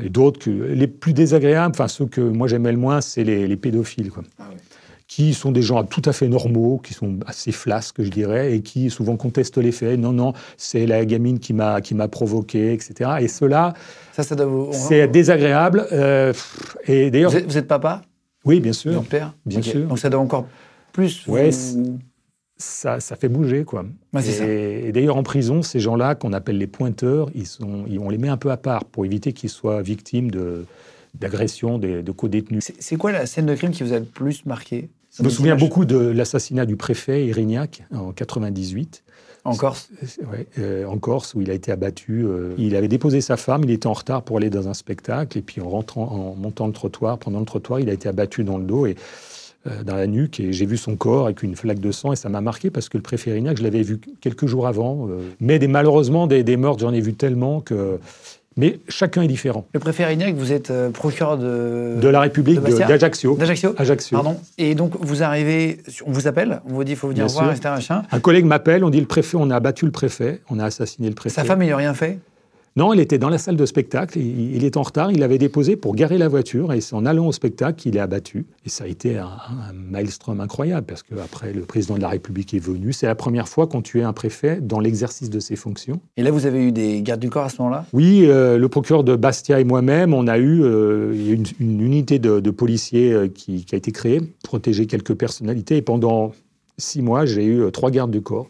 Et d'autres que les plus désagréables, enfin ceux que moi j'aimais le moins, c'est les, les pédophiles. Quoi qui sont des gens tout à fait normaux, qui sont assez flasques, je dirais, et qui souvent contestent les faits. Non, non, c'est la gamine qui m'a qui m'a provoqué, etc. Et cela, Ça, ça doit vous... on- c'est désagréable. euh, et d'ailleurs, Vous êtes, vous êtes papa? Oui, bien sûr, êtes père bien sûr. Donc ça doit encore plus Ouais, vous- ça, ça fait bouger, quoi. Ça. et et d'ailleurs, en prison, ces gens-là qu'on appelle les pointeurs, ils sont, ils- on les met un peu à part pour éviter qu'ils soient victimes de d'agressions des- de co-détenus. C'est c'est quoi la scène de crime qui vous a le plus marqué? Je me souviens beaucoup de l'assassinat du préfet Irignac en 98. En Corse? Ouais, euh, en Corse, où il a été abattu. euh, il avait déposé sa femme, il était en retard pour aller dans un spectacle, et puis en rentrant, en montant le trottoir, pendant le trottoir, il a été abattu dans le dos et euh, dans la nuque, et j'ai vu son corps avec une flaque de sang, et ça m'a marqué parce que le préfet Irignac, je l'avais vu quelques jours avant. euh, mais des, malheureusement, des, des meurtres, j'en ai vu tellement que. Mais chacun est différent. Le préfet Rignac, vous êtes euh, procureur de... De la République d'Ajaccio. D'Ajaccio Ajaccio. Pardon. Et donc, vous arrivez, on vous appelle, on vous dit, il faut venir Bien voir, sûr. etc. Un collègue m'appelle, on dit le préfet, on a abattu le préfet, on a assassiné le préfet. Sa femme, il n'a rien fait? Non, il était dans la salle de spectacle, il, il est en retard, il avait déposé pour garer la voiture, et c'est en allant au spectacle qu'il est abattu. Et ça a été un, un maelstrom incroyable, parce qu'après, le président de la République est venu. C'est la première fois qu'on tuait un préfet dans l'exercice de ses fonctions. Et là, vous avez eu des gardes du corps à ce moment-là? Oui, euh, le procureur de Bastia et moi-même, on a eu euh, il une, une unité de, de policiers euh, qui, qui a été créée, protéger quelques personnalités. Et pendant six mois, j'ai eu trois gardes du corps.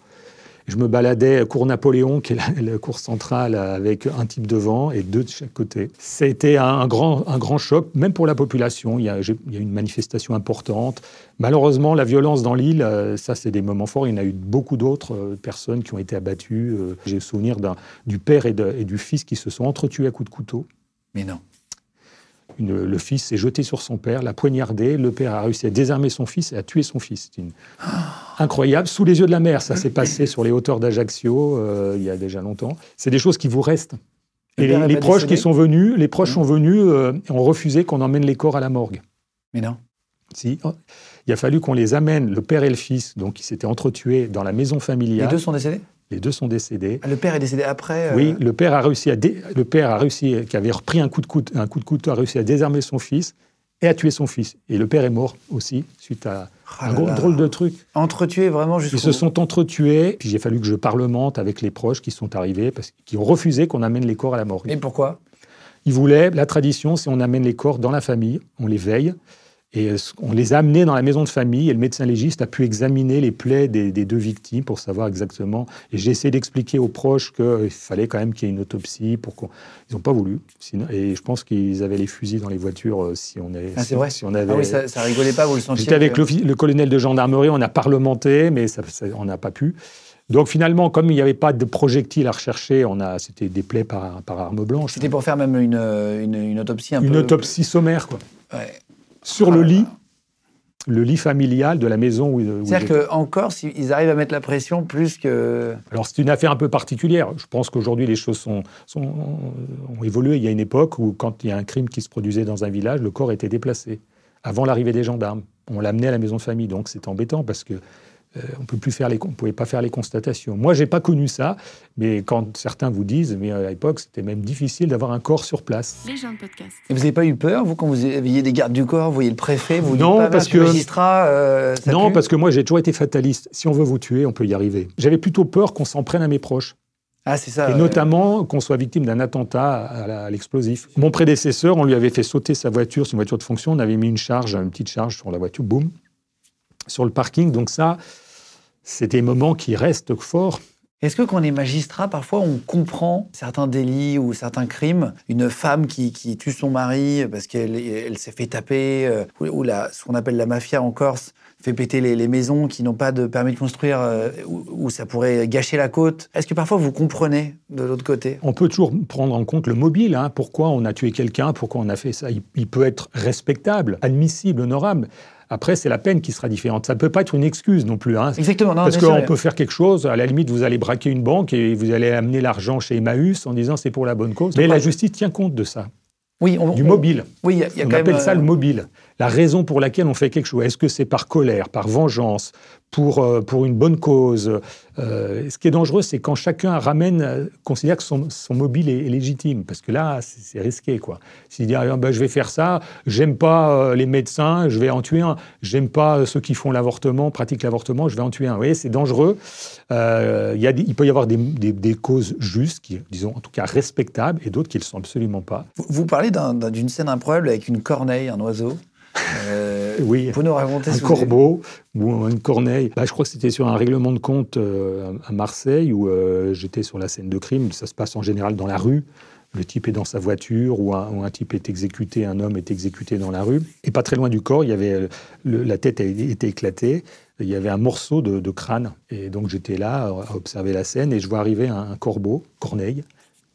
Je me baladais cours Napoléon, qui est la, cour centrale, avec un type devant et deux de chaque côté. C'était un, grand, un grand choc, même pour la population. Il y a, eu une manifestation importante. Malheureusement, la violence dans l'île, euh, ça, c'est des moments forts. Il y en a eu beaucoup d'autres euh, personnes qui ont été abattues. Euh, J'ai le souvenir du père et, et du fils qui se sont entretués à coups de couteau. Mais non. Une- le fils s'est jeté sur son père, l'a poignardé. Le père a réussi à désarmer son fils et à tuer son fils. C'est une- incroyable. Sous les yeux de la mer, ça s'est passé sur les hauteurs d'Ajaccio euh, il y a déjà longtemps. C'est des choses qui vous restent. Le Et les, les proches décédé qui sont venus, les proches Mhm. sont venus euh, ont refusé qu'on emmène les corps à la morgue. Mais non. Si. Il a fallu qu'on les amène, le père et le fils, donc qui s'étaient entretués dans la maison Les familiale. deux sont décédés? Les deux sont décédés. Le père est décédé après euh, Oui, le père a réussi à dé- le père a réussi qui avait repris un coup de couteau, un coup de couteau a réussi à désarmer son fils et à tuer son fils. Et le père est mort aussi suite à Ah un gros- drôle de truc. Entretués vraiment Ils jusqu'au se sont entretués. Puis j'ai fallu que je parlemente avec les proches qui sont arrivés parce qu'ils ont refusé qu'on amène les corps à la morgue. Et pourquoi? Ils voulaient la tradition, c'est on amène les corps dans la famille, on les veille. Et euh, on les a amenés dans la maison de famille et le médecin légiste a pu examiner les plaies des, des deux victimes pour savoir exactement. Et j'ai essayé d'expliquer aux proches qu'il fallait quand même qu'il y ait une autopsie pour qu'on. Ils n'ont pas voulu. Sinon, et je pense qu'ils avaient les fusils dans les voitures euh, si on, est, Ah, c'est vrai si on avait. Ah oui, ça, ça rigolait pas, vous le sentiez J'étais avec le colonel de gendarmerie, on a parlementé, mais ça- ça- on n'a pas pu. Donc finalement, comme il n'y avait pas de projectiles à rechercher, on a, c'était des plaies par, par arme blanche. C'était pour faire même une, euh, une, une autopsie un Une peu... autopsie sommaire, quoi. Ouais. Sur Ah le là lit, le lit familial de la maison où, où C'est-à-dire qu'en Corse, ils ils arrivent à mettre la pression plus que... Alors c'est une affaire un peu particulière. Je pense qu'aujourd'hui les choses sont, sont- ont évolué. Il y a une époque où quand il y a un crime qui se produisait dans un village, le corps était déplacé avant l'arrivée des gendarmes. On l'amenait à la maison de famille, donc c'est embêtant parce que Euh, on peut plus faire les, on pouvait pas faire les constatations. Moi, j'ai pas connu ça, mais quand certains vous disent, mais à l'époque, c'était même difficile d'avoir un corps sur place. Les gens de podcast. Et vous n'avez pas eu peur, vous, quand vous aviez des gardes du corps, vous voyez le préfet, vous Non, dites pas, parce que- magistrat, euh, ça non, pue parce que moi, j'ai toujours été fataliste. Si on veut vous tuer, on peut y arriver. J'avais plutôt peur qu'on s'en prenne à mes proches. Ah, c'est ça. et ouais. notamment qu'on soit victime d'un attentat à l'explosif. Mon prédécesseur, on lui avait fait sauter sa voiture, c'est une voiture de fonction, on avait mis une charge, une petite charge sur la voiture, boum, sur le parking. Donc ça, c'est des moments qui restent forts. Est-ce que quand on est magistrat, parfois, on comprend certains délits ou certains crimes? Une femme qui, qui tue son mari parce qu'elle elle s'est fait taper, euh, ou, ou la, ce qu'on appelle la mafia en Corse, fait péter les, les maisons qui n'ont pas de permis de construire, euh, où, où ça pourrait gâcher la côte. Est-ce que parfois vous comprenez de l'autre côté? On peut toujours prendre en compte le mobile. hein. Pourquoi on a tué quelqu'un? Pourquoi on a fait ça? Il, il peut être respectable, admissible, honorable. Après, c'est la peine qui sera différente. Ça ne peut pas être une excuse non plus. hein. Exactement, non, Parce qu'on peut faire quelque chose, à la limite, vous allez braquer une banque et vous allez amener l'argent chez Emmaüs en disant c'est pour la bonne cause. Mais la justice tient compte de ça, Oui, on, du on- mobile. Oui, il y a, y a On quand appelle même. ça euh, le mobile. La raison pour laquelle on fait quelque chose. Est-ce que c'est par colère, par vengeance, pour, euh, pour une bonne cause Euh, Ce qui est dangereux, c'est quand chacun ramène, euh, considère que son, son mobile est, légitime. Parce que là, c'est risqué. quoi. S'il dit ah, ben, je vais faire ça, j'aime pas les médecins, je vais en tuer un. J'aime pas ceux qui font l'avortement, pratiquent l'avortement, je vais en tuer un. Vous voyez, c'est dangereux. Il peut y avoir des, des- causes justes, qui, disons en tout cas respectables, et d'autres qui ne le sont absolument pas. Vous, parlez d'un- d'un- d'une scène improbable avec une corneille, un oiseau. Euh, Oui. Nous raconter un avez- corbeau ou une corneille. Bah, je crois que c'était sur un règlement de compte euh, à Marseille où euh, j'étais sur la scène de crime. Ça se passe en général dans la rue. Le type est dans sa voiture ou un, ou un type est exécuté, un homme est exécuté dans la rue. Et pas très loin du corps, il y avait le- la tête a été éclatée. Il y avait un morceau de, de crâne. Et donc j'étais là euh, à observer la scène et je vois arriver un, un corbeau, corneille,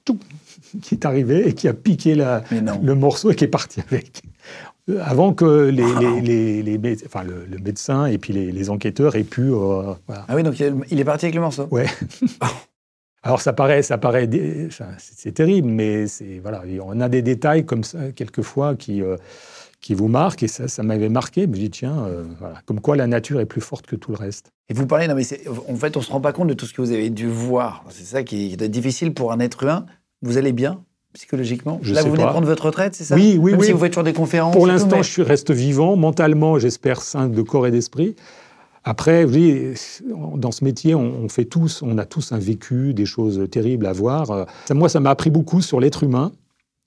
tout, *laughs* qui est arrivé et qui a piqué la, le morceau et qui est parti avec. Euh, Avant que les, les- les- les mé- enfin, le, le médecin et puis les, les enquêteurs aient pu. euh, voilà. Ah oui, donc il est parti avec le morceau. Ouais. *laughs* Alors ça paraît, ça paraît, c'est terrible, mais c'est voilà, on a des détails comme ça quelquefois qui euh, qui vous marquent et ça, ça m'avait marqué. Je me dis tiens, euh, voilà, comme quoi la nature est plus forte que tout le reste. Et vous parlez, non mais en fait, on se rend pas compte de tout ce que vous avez dû voir. C'est ça qui est difficile pour un être humain. Vous allez bien? Psychologiquement Je Là, sais vous venez pas. prendre votre retraite, c'est ça Oui, oui, Même oui. si vous faites toujours des conférences. Pour l'instant, mais- je reste vivant, mentalement, j'espère sain de corps et d'esprit. Après, vous voyez, dans ce métier, on, fait tous, on a tous un vécu, des choses terribles à voir. Ça, moi, ça m'a appris beaucoup sur l'être humain,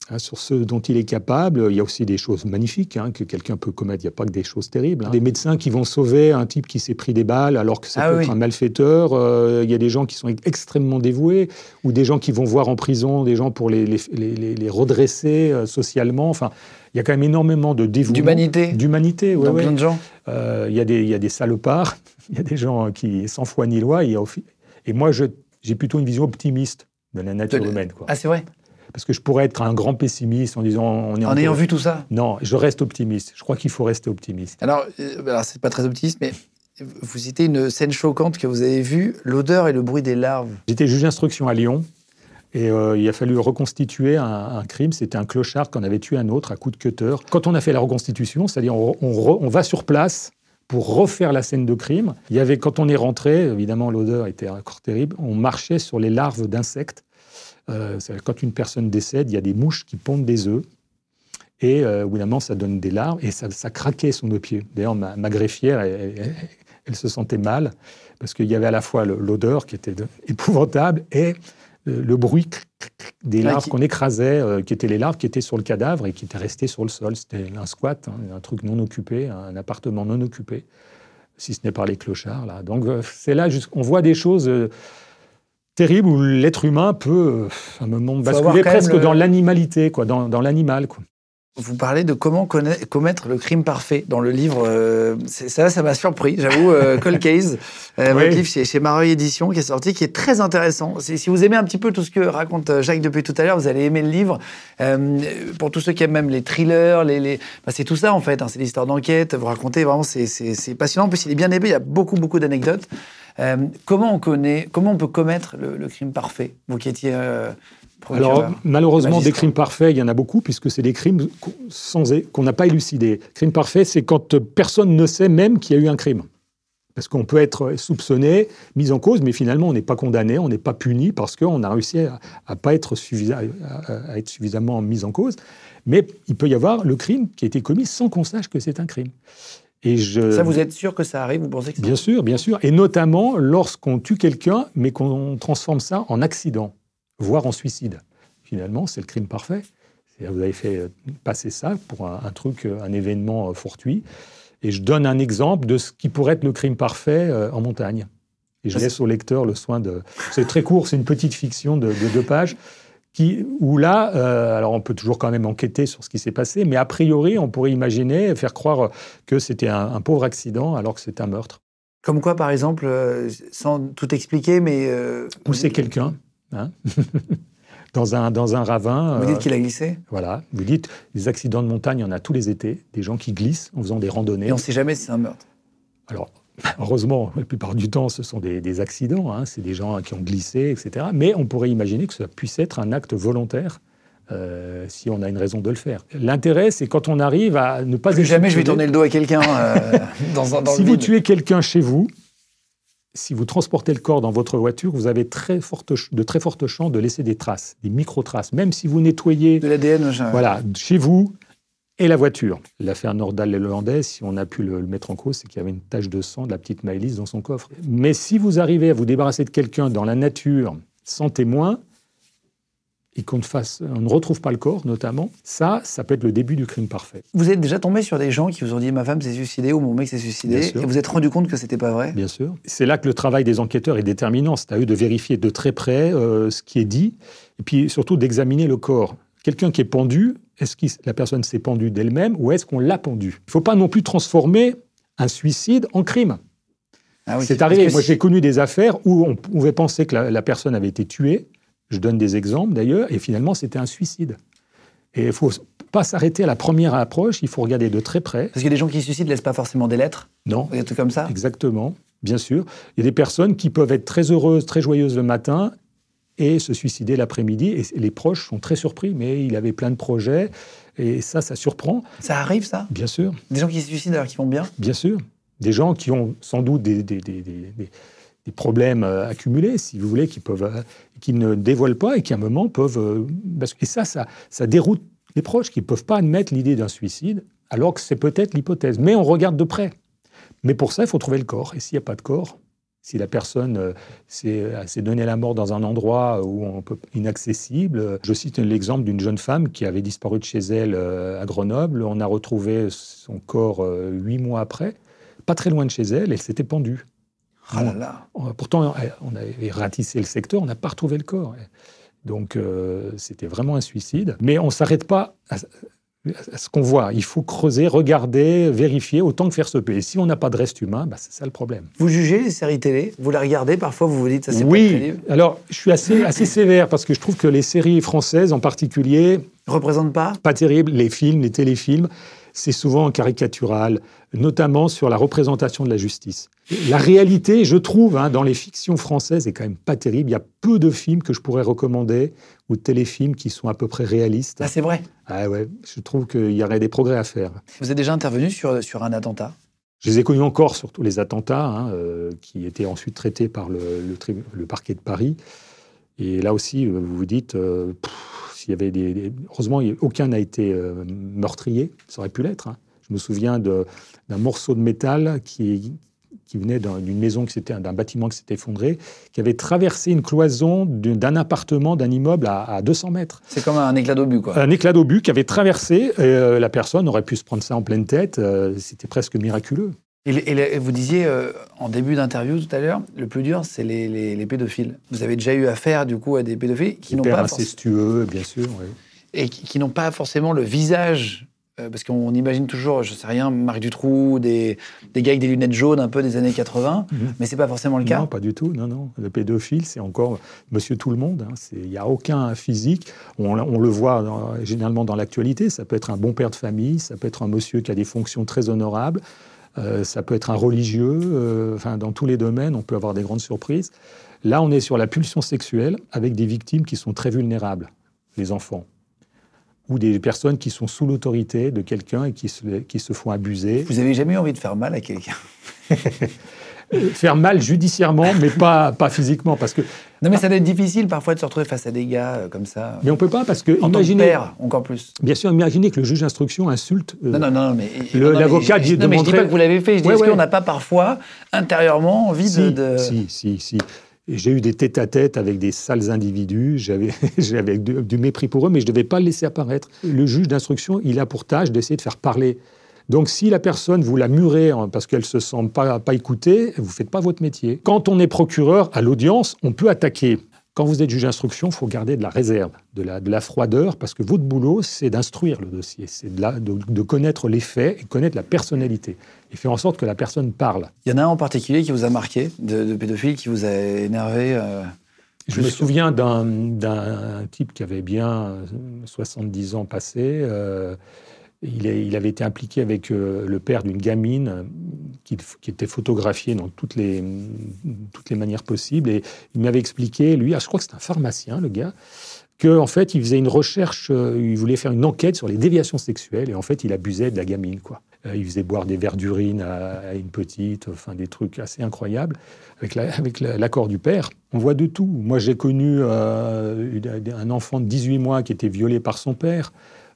hein, sur ce dont il est capable. Il y a aussi des choses magnifiques hein, que quelqu'un peut commettre. Il n'y a pas que des choses terribles. hein. Des médecins qui vont sauver un type qui s'est pris des balles alors que ça Ah peut oui. être un malfaiteur. Euh, il y a des gens qui sont extrêmement dévoués ou des gens qui vont voir en prison des gens pour les, les, les- les- les redresser euh, socialement. Enfin, il y a quand même énormément de dévouement. D'humanité. D'humanité, oui. plein de gens. Euh, Il y, a des- il y a des salopards, *laughs* il y a des gens qui, sans foi ni loi, et, au fi- et moi, j'ai plutôt une vision optimiste de la nature De- humaine. Quoi. Ah, c'est vrai. Parce que je pourrais être un grand pessimiste en disant... On est En ayant vu tout ça. Non, je reste optimiste. Je crois qu'il faut rester optimiste. Alors, euh, alors c'est pas très optimiste, mais vous citez une scène choquante que vous avez vue, l'odeur et le bruit des larves. J'étais juge d'instruction à Lyon. Et euh, il a fallu reconstituer un, un crime. C'était un clochard qu'on avait tué un autre à coup de cutter. Quand on a fait la reconstitution, c'est-à-dire on, on va sur place pour refaire la scène de crime. Il y avait, quand on est rentré, évidemment l'odeur était encore terrible, on marchait sur les larves d'insectes. Euh, quand une personne décède, il y a des mouches qui pondent des œufs. Et euh, au bout d'un moment, ça donne des larves et ça, ça craquait sous nos pieds. D'ailleurs, ma, ma greffière, elle, elle- elle se sentait mal parce qu'il y avait à la fois l'odeur qui était de- épouvantable et le, le bruit des Ah, larves qu'on écrasait, euh, qui étaient les larves qui étaient sur le cadavre et qui étaient restées sur le sol. C'était un squat, hein, un truc non occupé, un appartement non occupé, si ce n'est par les clochards. Là. Donc euh, c'est là on voit des choses euh, terribles où l'être humain peut, euh, à un moment, basculer presque le- dans l'animalité, quoi, dans, dans l'animal. quoi. Vous parlez de comment conna- commettre le crime parfait dans le livre. euh, ça, ça m'a surpris, j'avoue. euh, *laughs* Cold Case, euh, Oui. votre livre chez, chez Mareuil Édition qui est sorti, qui est très intéressant. Si, si vous aimez un petit peu tout ce que raconte euh, Jacques depuis tout à l'heure, vous allez aimer le livre. Pour tous ceux qui aiment même les thrillers, les, les- bah, c'est tout ça en fait. hein, c'est l'histoire d'enquête. Vous racontez vraiment, c'est- passionnant. En plus, il est bien épais. Il y a beaucoup, beaucoup d'anecdotes. Euh, comment on connaît, comment on peut commettre le, le crime parfait? Vous qui étiez euh, procureur. Alors, malheureusement, magistrat. des crimes parfaits, il y en a beaucoup, puisque c'est des crimes qu'on- n'a pas élucidés. Crime parfait, c'est quand euh, personne ne sait même qu'il y a eu un crime. Parce qu'on peut être soupçonné, mis en cause, mais finalement, on n'est pas condamné, on n'est pas puni parce qu'on a réussi à pas être, à être suffisamment mis en cause. Mais il peut y avoir le crime qui a été commis sans qu'on sache que c'est un crime. Et je... Ça, vous êtes sûr que ça arrive? Vous pensez que Bien sûr, bien sûr. Et notamment lorsqu'on tue quelqu'un, mais qu'on transforme ça en accident, voire en suicide. Finalement, c'est le crime parfait. Vous avez fait passer ça pour un, truc, un événement fortuit. Et je donne un exemple de ce qui pourrait être le crime parfait euh, en montagne. Et je laisse au lecteur le soin de. C'est très court, c'est une petite fiction de, deux pages. Qui, où là, euh, alors on peut toujours quand même enquêter sur ce qui s'est passé, mais a priori, on pourrait imaginer, faire croire que c'était un, pauvre accident alors que c'est un meurtre. Comme quoi, par exemple, euh, sans tout expliquer, mais... Euh, Pousser quelqu'un, hein *laughs* dans, un, dans un ravin. Vous dites qu'il a glissé? Voilà, vous dites, les accidents de montagne, il y en a tous les étés, des gens qui glissent en faisant des randonnées. Et on ne sait jamais si c'est un meurtre. Alors, Heureusement, la plupart du temps, ce sont des, accidents, hein. c'est des gens qui ont glissé, etc. Mais on pourrait imaginer que ça puisse être un acte volontaire euh, si on a une raison de le faire. L'intérêt, c'est quand on arrive à ne pas... Plus jamais je vais tourner le dos à quelqu'un euh, *laughs* dans, un Si vous tuez quelqu'un chez vous, si vous transportez le corps dans votre voiture, vous avez très forte, de très fortes chances de laisser des traces, des micro-traces. Même si vous nettoyez... De l'ADN, Voilà, chez vous, et la voiture. L'affaire Nordal-Hollandais, si on a pu le, mettre en cause, c'est qu'il y avait une tache de sang de la petite Maëlys dans son coffre. Mais si vous arrivez à vous débarrasser de quelqu'un dans la nature sans témoin, et qu'on ne, ne retrouve pas le corps, notamment, ça, ça peut être le début du crime parfait. Vous êtes déjà tombé sur des gens qui vous ont dit ma femme s'est suicidée ou mon mec s'est suicidé, et vous êtes rendu compte que c'était pas vrai? Bien sûr. C'est là que le travail des enquêteurs est déterminant. C'est à eux de vérifier de très près euh, ce qui est dit, et puis surtout d'examiner le corps. Quelqu'un qui est pendu, est-ce que la personne s'est pendue d'elle-même ou est-ce qu'on l'a pendue? Il ne faut pas non plus transformer un suicide en crime. Ah c'est arrivé. Moi, j'ai connu des affaires où on pouvait penser que la, personne avait été tuée. Je donne des exemples d'ailleurs, et finalement, c'était un suicide. Et il ne faut pas s'arrêter à la première approche, il faut regarder de très près. Parce qu'il y a des gens qui se suicident ne laissent pas forcément des lettres? Non. Des trucs comme ça? Exactement, bien sûr. Il y a des personnes qui peuvent être très heureuses, très joyeuses le matin, et se suicider l'après-midi. Et les proches sont très surpris, mais il avait plein de projets. Et ça, ça surprend. Ça arrive, ça? Bien sûr. Des gens qui se suicident alors qu'ils vont bien? Bien sûr. Des gens qui ont sans doute des, des, des, des problèmes euh, accumulés, si vous voulez, qui, peuvent, euh, qui ne dévoilent pas et qui, à un moment, peuvent... Euh, et ça, ça, ça déroute les proches qui ne peuvent pas admettre l'idée d'un suicide, alors que c'est peut-être l'hypothèse. Mais on regarde de près. Mais pour ça, il faut trouver le corps. Et s'il n'y a pas de corps, si la personne euh, euh, s'est donnée la mort dans un endroit où on peut, inaccessible, je cite l'exemple d'une jeune femme qui avait disparu de chez elle euh, à Grenoble. On a retrouvé son corps huit mois après, pas très loin de chez elle, elle s'était pendue. Ah là là. Pourtant, on avait ratissé le secteur, on n'a pas retrouvé le corps. Donc, c'était vraiment un suicide. Mais on ne s'arrête pas ce qu'on voit. Il faut creuser, regarder, vérifier autant que faire se peut. Et si on n'a pas de reste humain, bah, c'est ça le problème. Vous jugez les séries télé Vous la regardez Parfois, vous vous dites ça c'est oui. pas Alors, je suis assez, assez sévère parce que je trouve que les séries françaises en particulier représentent pas Pas terrible. Les films, les téléfilms c'est souvent caricatural, notamment sur la représentation de la justice. La réalité, je trouve, hein, dans les fictions françaises, est quand même pas terrible. Il y a peu de films que je pourrais recommander ou de téléfilms qui sont à peu près réalistes. Ah, c'est vrai Ah ouais, je trouve qu'il y aurait des progrès à faire. Vous êtes déjà intervenu sur, sur un attentat? Je les ai connus encore sur tous les attentats, hein, euh, qui étaient ensuite traités par le, le, parquet de Paris. Et là aussi, euh, vous vous dites, euh, s'il y avait des, heureusement, aucun n'a été euh, meurtrier. Ça aurait pu l'être. Hein. Je me souviens d'un morceau de métal qui, qui venait d'une maison, qui d'un bâtiment qui s'était effondré, qui avait traversé une cloison d'un appartement, d'un immeuble à, 200 mètres. C'est comme un éclat d'obus, quoi. Un éclat d'obus qui avait traversé. Euh, la personne aurait pu se prendre ça en pleine tête. Euh, c'était presque miraculeux. Et, vous disiez euh, en début d'interview tout à l'heure, le plus dur, c'est les, pédophiles. Vous avez déjà eu affaire du coup à des pédophiles qui n'ont pas incestueux, bien sûr, oui. et qui, n'ont pas forcément le visage. Euh, parce qu'on imagine toujours, je sais rien, Marc Dutroux, des, des gars avec des lunettes jaunes un peu des années 80, mais mhm. mais c'est pas forcément le cas. Non, pas du tout, non, non. Le pédophile, c'est encore monsieur tout le monde. Hein. Il n'y a aucun physique. On, le voit généralement dans l'actualité. Ça peut être un bon père de famille, ça peut être un monsieur qui a des fonctions très honorables. Euh, ça peut être un religieux, euh, enfin, dans tous les domaines, on peut avoir des grandes surprises. Là, on est sur la pulsion sexuelle avec des victimes qui sont très vulnérables, les enfants, ou des personnes qui sont sous l'autorité de quelqu'un et qui se, qui se font abuser. Vous avez jamais eu envie de faire mal à quelqu'un *laughs* faire mal judiciairement, mais pas, pas physiquement. Parce que, Non, mais ça doit être difficile parfois de se retrouver face à des gars euh, comme ça. mais on peut pas, parce que en tant que imaginez, père, encore plus. bien sûr, imaginez que le juge d'instruction insulte. euh, Non, non, non, mais. Le- non, non, mais l'avocat je- dit de Non, mais je dis montrer- pas que vous l'avez fait. Je dis, Ouais, est-ce ouais. qu'on n'a pas parfois, intérieurement, envie si, de. de- si, si, si. J'ai eu des tête-à-tête avec des sales individus, j'avais *laughs* du, du mépris pour eux, mais je ne devais pas le laisser apparaître. Le juge d'instruction, il a pour tâche d'essayer de faire parler. Donc si la personne, vous la murez parce qu'elle se sent pas, pas écoutée, vous ne faites pas votre métier. Quand on est procureur à l'audience, on peut attaquer. Quand vous êtes juge d'instruction, il faut garder de la réserve, de la, de la froideur, parce que votre boulot, c'est d'instruire le dossier, c'est de, la- de- de connaître les faits et connaître la personnalité, et faire en sorte que la personne parle. Il y en a un en particulier qui vous a marqué, de, de pédophile, qui vous a énervé. euh, Je me souviens d'un type qui avait bien euh, 70 ans passés. euh, il, avait été impliqué avec euh, le père d'une gamine euh, qui, était photographiée dans toutes les, toutes les manières possibles. Et il m'avait expliqué, lui, ah, je crois que c'est un pharmacien, le gars, qu'en en fait, il faisait une recherche, euh, il voulait faire une enquête sur les déviations sexuelles. Et en fait, il abusait de la gamine, quoi. Il faisait boire des verres d'urine à, une petite, enfin des trucs assez incroyables avec la- avec la- l'accord du père. On voit de tout. Moi, j'ai connu un enfant de 18 mois qui était violé par son père.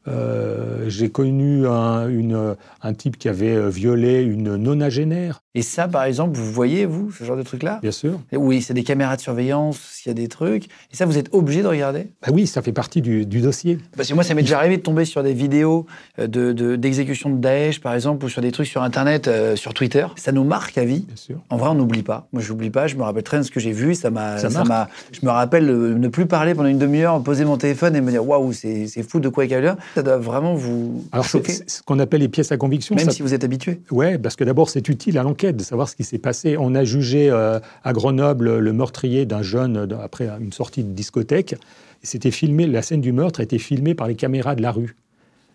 Euh, j'ai connu un, une- un type qui avait euh, violé une nonagénaire, Et ça, par exemple, vous voyez, vous, ce genre de truc-là bien sûr. Oui, c'est des caméras de surveillance, s'il y a des trucs. Et ça, vous êtes obligé de regarder Bah oui, ça fait partie du, du dossier. Parce que moi, ça m'est déjà arrivé de tomber sur des vidéos euh, de- de- d'exécution de, Daesh, par exemple, ou sur des trucs sur Internet, euh, sur Twitter. Ça nous marque à vie. Bien sûr. En vrai, on n'oublie pas. Moi, je n'oublie pas. Je me rappelle très bien de ce que j'ai vu. Ça m'a, Ça ça m'a. Je me rappelle euh, ne plus parler pendant une demi-heure, poser mon téléphone et me dire waouh, c'est fou de quoi il y a l'air. Ça doit vraiment vous Alors, c'est ce qu'on appelle les pièces à conviction. même ça- si vous êtes habitué. Ouais, parce que d'abord, c'est utile à l'enquête de savoir ce qui s'est passé. On a jugé euh, à Grenoble le meurtrier d'un jeune après une sortie de discothèque. C'était filmé, la scène du meurtre a été filmée par les caméras de la rue.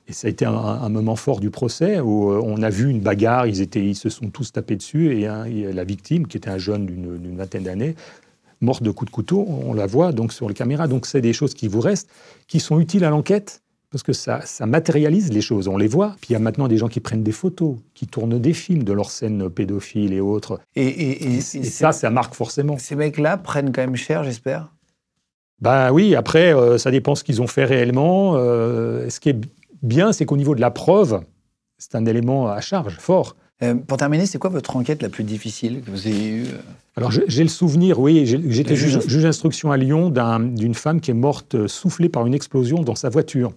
Et ça a été un, moment fort du procès où euh, on a vu une bagarre, ils, étaient, ils se sont tous tapés dessus et, la victime, qui était un jeune d'une d'une vingtaine d'années, morte de coups de couteau, on la voit donc sur les caméras. Donc c'est des choses qui vous restent, qui sont utiles à l'enquête parce que ça, ça matérialise les choses, on les voit. Puis il y a maintenant des gens qui prennent des photos, qui tournent des films de leurs scènes pédophiles et autres. Et, et- et- Et, ça, ça marque forcément. Ces mecs-là prennent quand même cher, j'espère? Ben oui, après, euh, ça dépend ce qu'ils ont fait réellement. Euh, ce qui est bien, c'est qu'au niveau de la preuve, c'est un élément à charge fort. Euh, pour terminer, c'est quoi votre enquête la plus difficile que vous ayez eue? Alors j'ai le souvenir, oui, j'étais juge d'instruction à Lyon d'un- d'une femme qui est morte soufflée par une explosion dans sa voiture.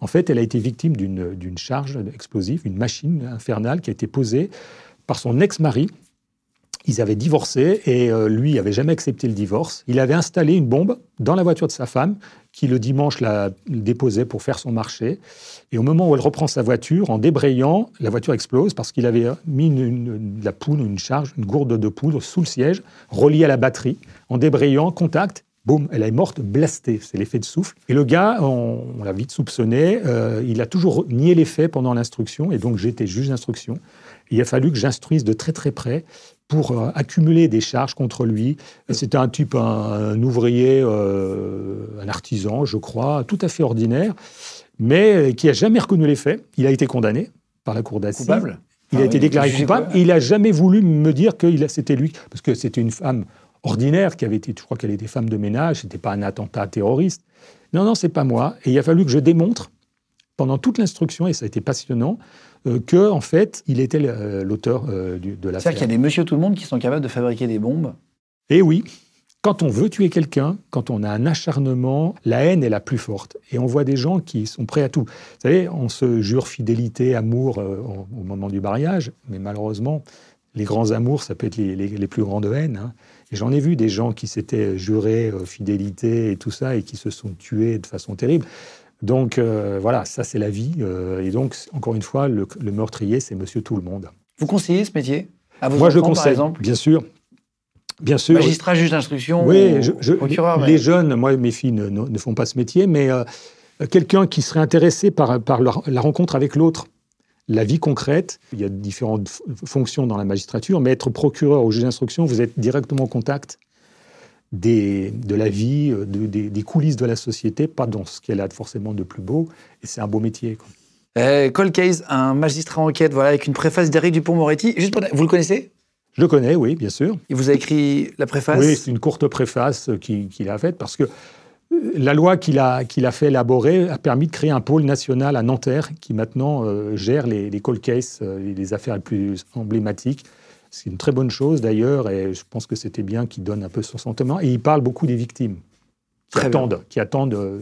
En fait, elle a été victime d'une charge explosive, une machine infernale qui a été posée par son ex-mari. Ils avaient divorcé et euh, lui n'avait jamais accepté le divorce. Il avait installé une bombe dans la voiture de sa femme qui le dimanche la déposait pour faire son marché. Et au moment où elle reprend sa voiture, en débrayant, la voiture explose parce qu'il avait mis la poudre, une charge, une gourde de poudre sous le siège, reliée à la batterie. En débrayant, contact, boum, elle est morte blastée. C'est l'effet de souffle. Et le gars, on, on l'a vite soupçonné, euh, il a toujours nié les faits pendant l'instruction. Et donc j'étais juge d'instruction. Il a fallu que j'instruise de très très près pour euh, accumuler des charges contre lui. C'était un type, un, un ouvrier, euh, un artisan, je crois, tout à fait ordinaire, mais qui a jamais reconnu les faits. Il a été condamné par la cour d'assises. Coupable? Il Ah a été oui, déclaré coupable. Et il a jamais voulu me dire que c'était lui, parce que c'était une femme ordinaire qui avait été, je crois qu'elle était femme de ménage, c'était pas un attentat terroriste. Non, non, c'est pas moi. Et il a fallu que je démontre pendant toute l'instruction, et ça a été passionnant, euh, que en fait, il était le- l'auteur euh, de l'affaire. C'est-à-dire qu'il y a des monsieur tout le monde qui sont capables de fabriquer des bombes? Et oui, quand on veut tuer quelqu'un, quand on a un acharnement, la haine est la plus forte. Et on voit des gens qui sont prêts à tout. Vous savez, on se jure fidélité, amour euh, au au moment du mariage, mais malheureusement, les grands amours, ça peut être les, les- les plus grandes haines. hein. Et j'en ai vu des gens qui s'étaient jurés euh, fidélité et tout ça, et qui se sont tués de façon terrible. Donc euh, voilà, ça c'est la vie. euh, et donc, encore une fois, le, le meurtrier, c'est monsieur tout le monde. Vous conseillez ce métier? À vos Moi, je enfants, par conseille, exemple? bien sûr. Bien sûr. Magistrat, juge d'instruction, Oui, ou je- je- procureur. les, mais- les jeunes, moi, mes filles ne, ne- ne font pas ce métier, mais quelqu'un qui serait intéressé par, par leur- la rencontre avec l'autre, la vie concrète, il y a différentes fonctions dans la magistrature, mais être procureur ou juge d'instruction, vous êtes directement en contact des, de la vie, euh, de- des, des coulisses de la société, pas dans ce qu'elle a forcément de plus beau, et c'est un beau métier. quoi. Euh, Cold Case, un magistrat enquête, voilà, avec une préface d'Éric Dupont-Moretti. Juste pour- Vous le connaissez? Je le connais, oui, bien sûr. Il vous a écrit la préface? Oui, c'est une courte préface qu'il a faite parce que la loi qu'il a, qu'il a fait élaborer a permis de créer un pôle national à Nanterre qui maintenant euh, gère les, les cold cases, euh, les affaires les plus emblématiques. C'est une très bonne chose d'ailleurs et je pense que c'était bien qu'il donne un peu son sentiment. Et il parle beaucoup des victimes qui attendent, qui attendent euh,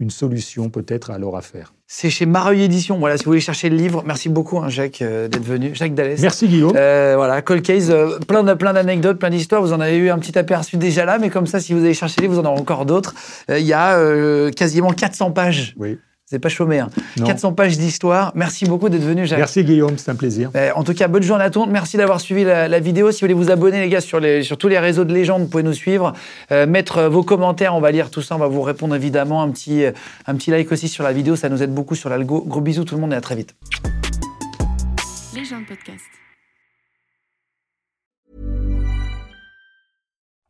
une solution peut-être à leur affaire. C'est chez Mareuil Édition. Voilà, si vous voulez chercher le livre, merci beaucoup, hein, Jacques, euh, d'être venu. Jacques Dallès. Merci, Guillaume. Euh, voilà, Cold Case, euh, plein, de, plein d'anecdotes, plein d'histoires. Vous en avez eu un petit aperçu déjà là, mais comme ça, si vous allez chercher le livre, vous en aurez encore d'autres. Euh, Il y a euh, quasiment 400 pages. Oui. N'avez pas chômé. Hein. Non. 400 pages d'histoire. Merci beaucoup d'être venu, Jacques. Merci, Guillaume, c'est un plaisir. Euh, en tout cas, bonne journée à tous. Merci d'avoir suivi la, la vidéo. Si vous voulez vous abonner, les gars, sur, les, sur tous les réseaux de légende, vous pouvez nous suivre. Euh, mettre euh, vos commentaires, on va lire tout ça, on va vous répondre évidemment. Un petit, euh, un petit like aussi sur la vidéo, ça nous aide beaucoup sur l'algo. Gros bisous tout le monde et à très vite. Légende podcast.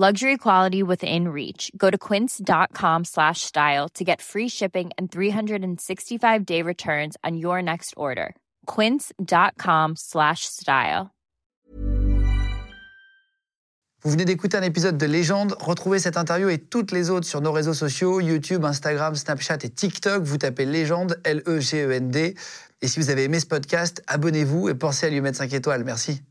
Luxury quality within reach. Go to quince.com slash style to get free shipping and 365 day returns on your next order. Quince.com slash style. Vous venez d'écouter un épisode de Légende. Retrouvez cette interview et toutes les autres sur nos réseaux sociaux, YouTube, Instagram, Snapchat et TikTok. Vous tapez Légende, L-E-G-E-N-D. Et si vous avez aimé ce podcast, abonnez-vous et pensez à lui mettre 5 étoiles. Merci.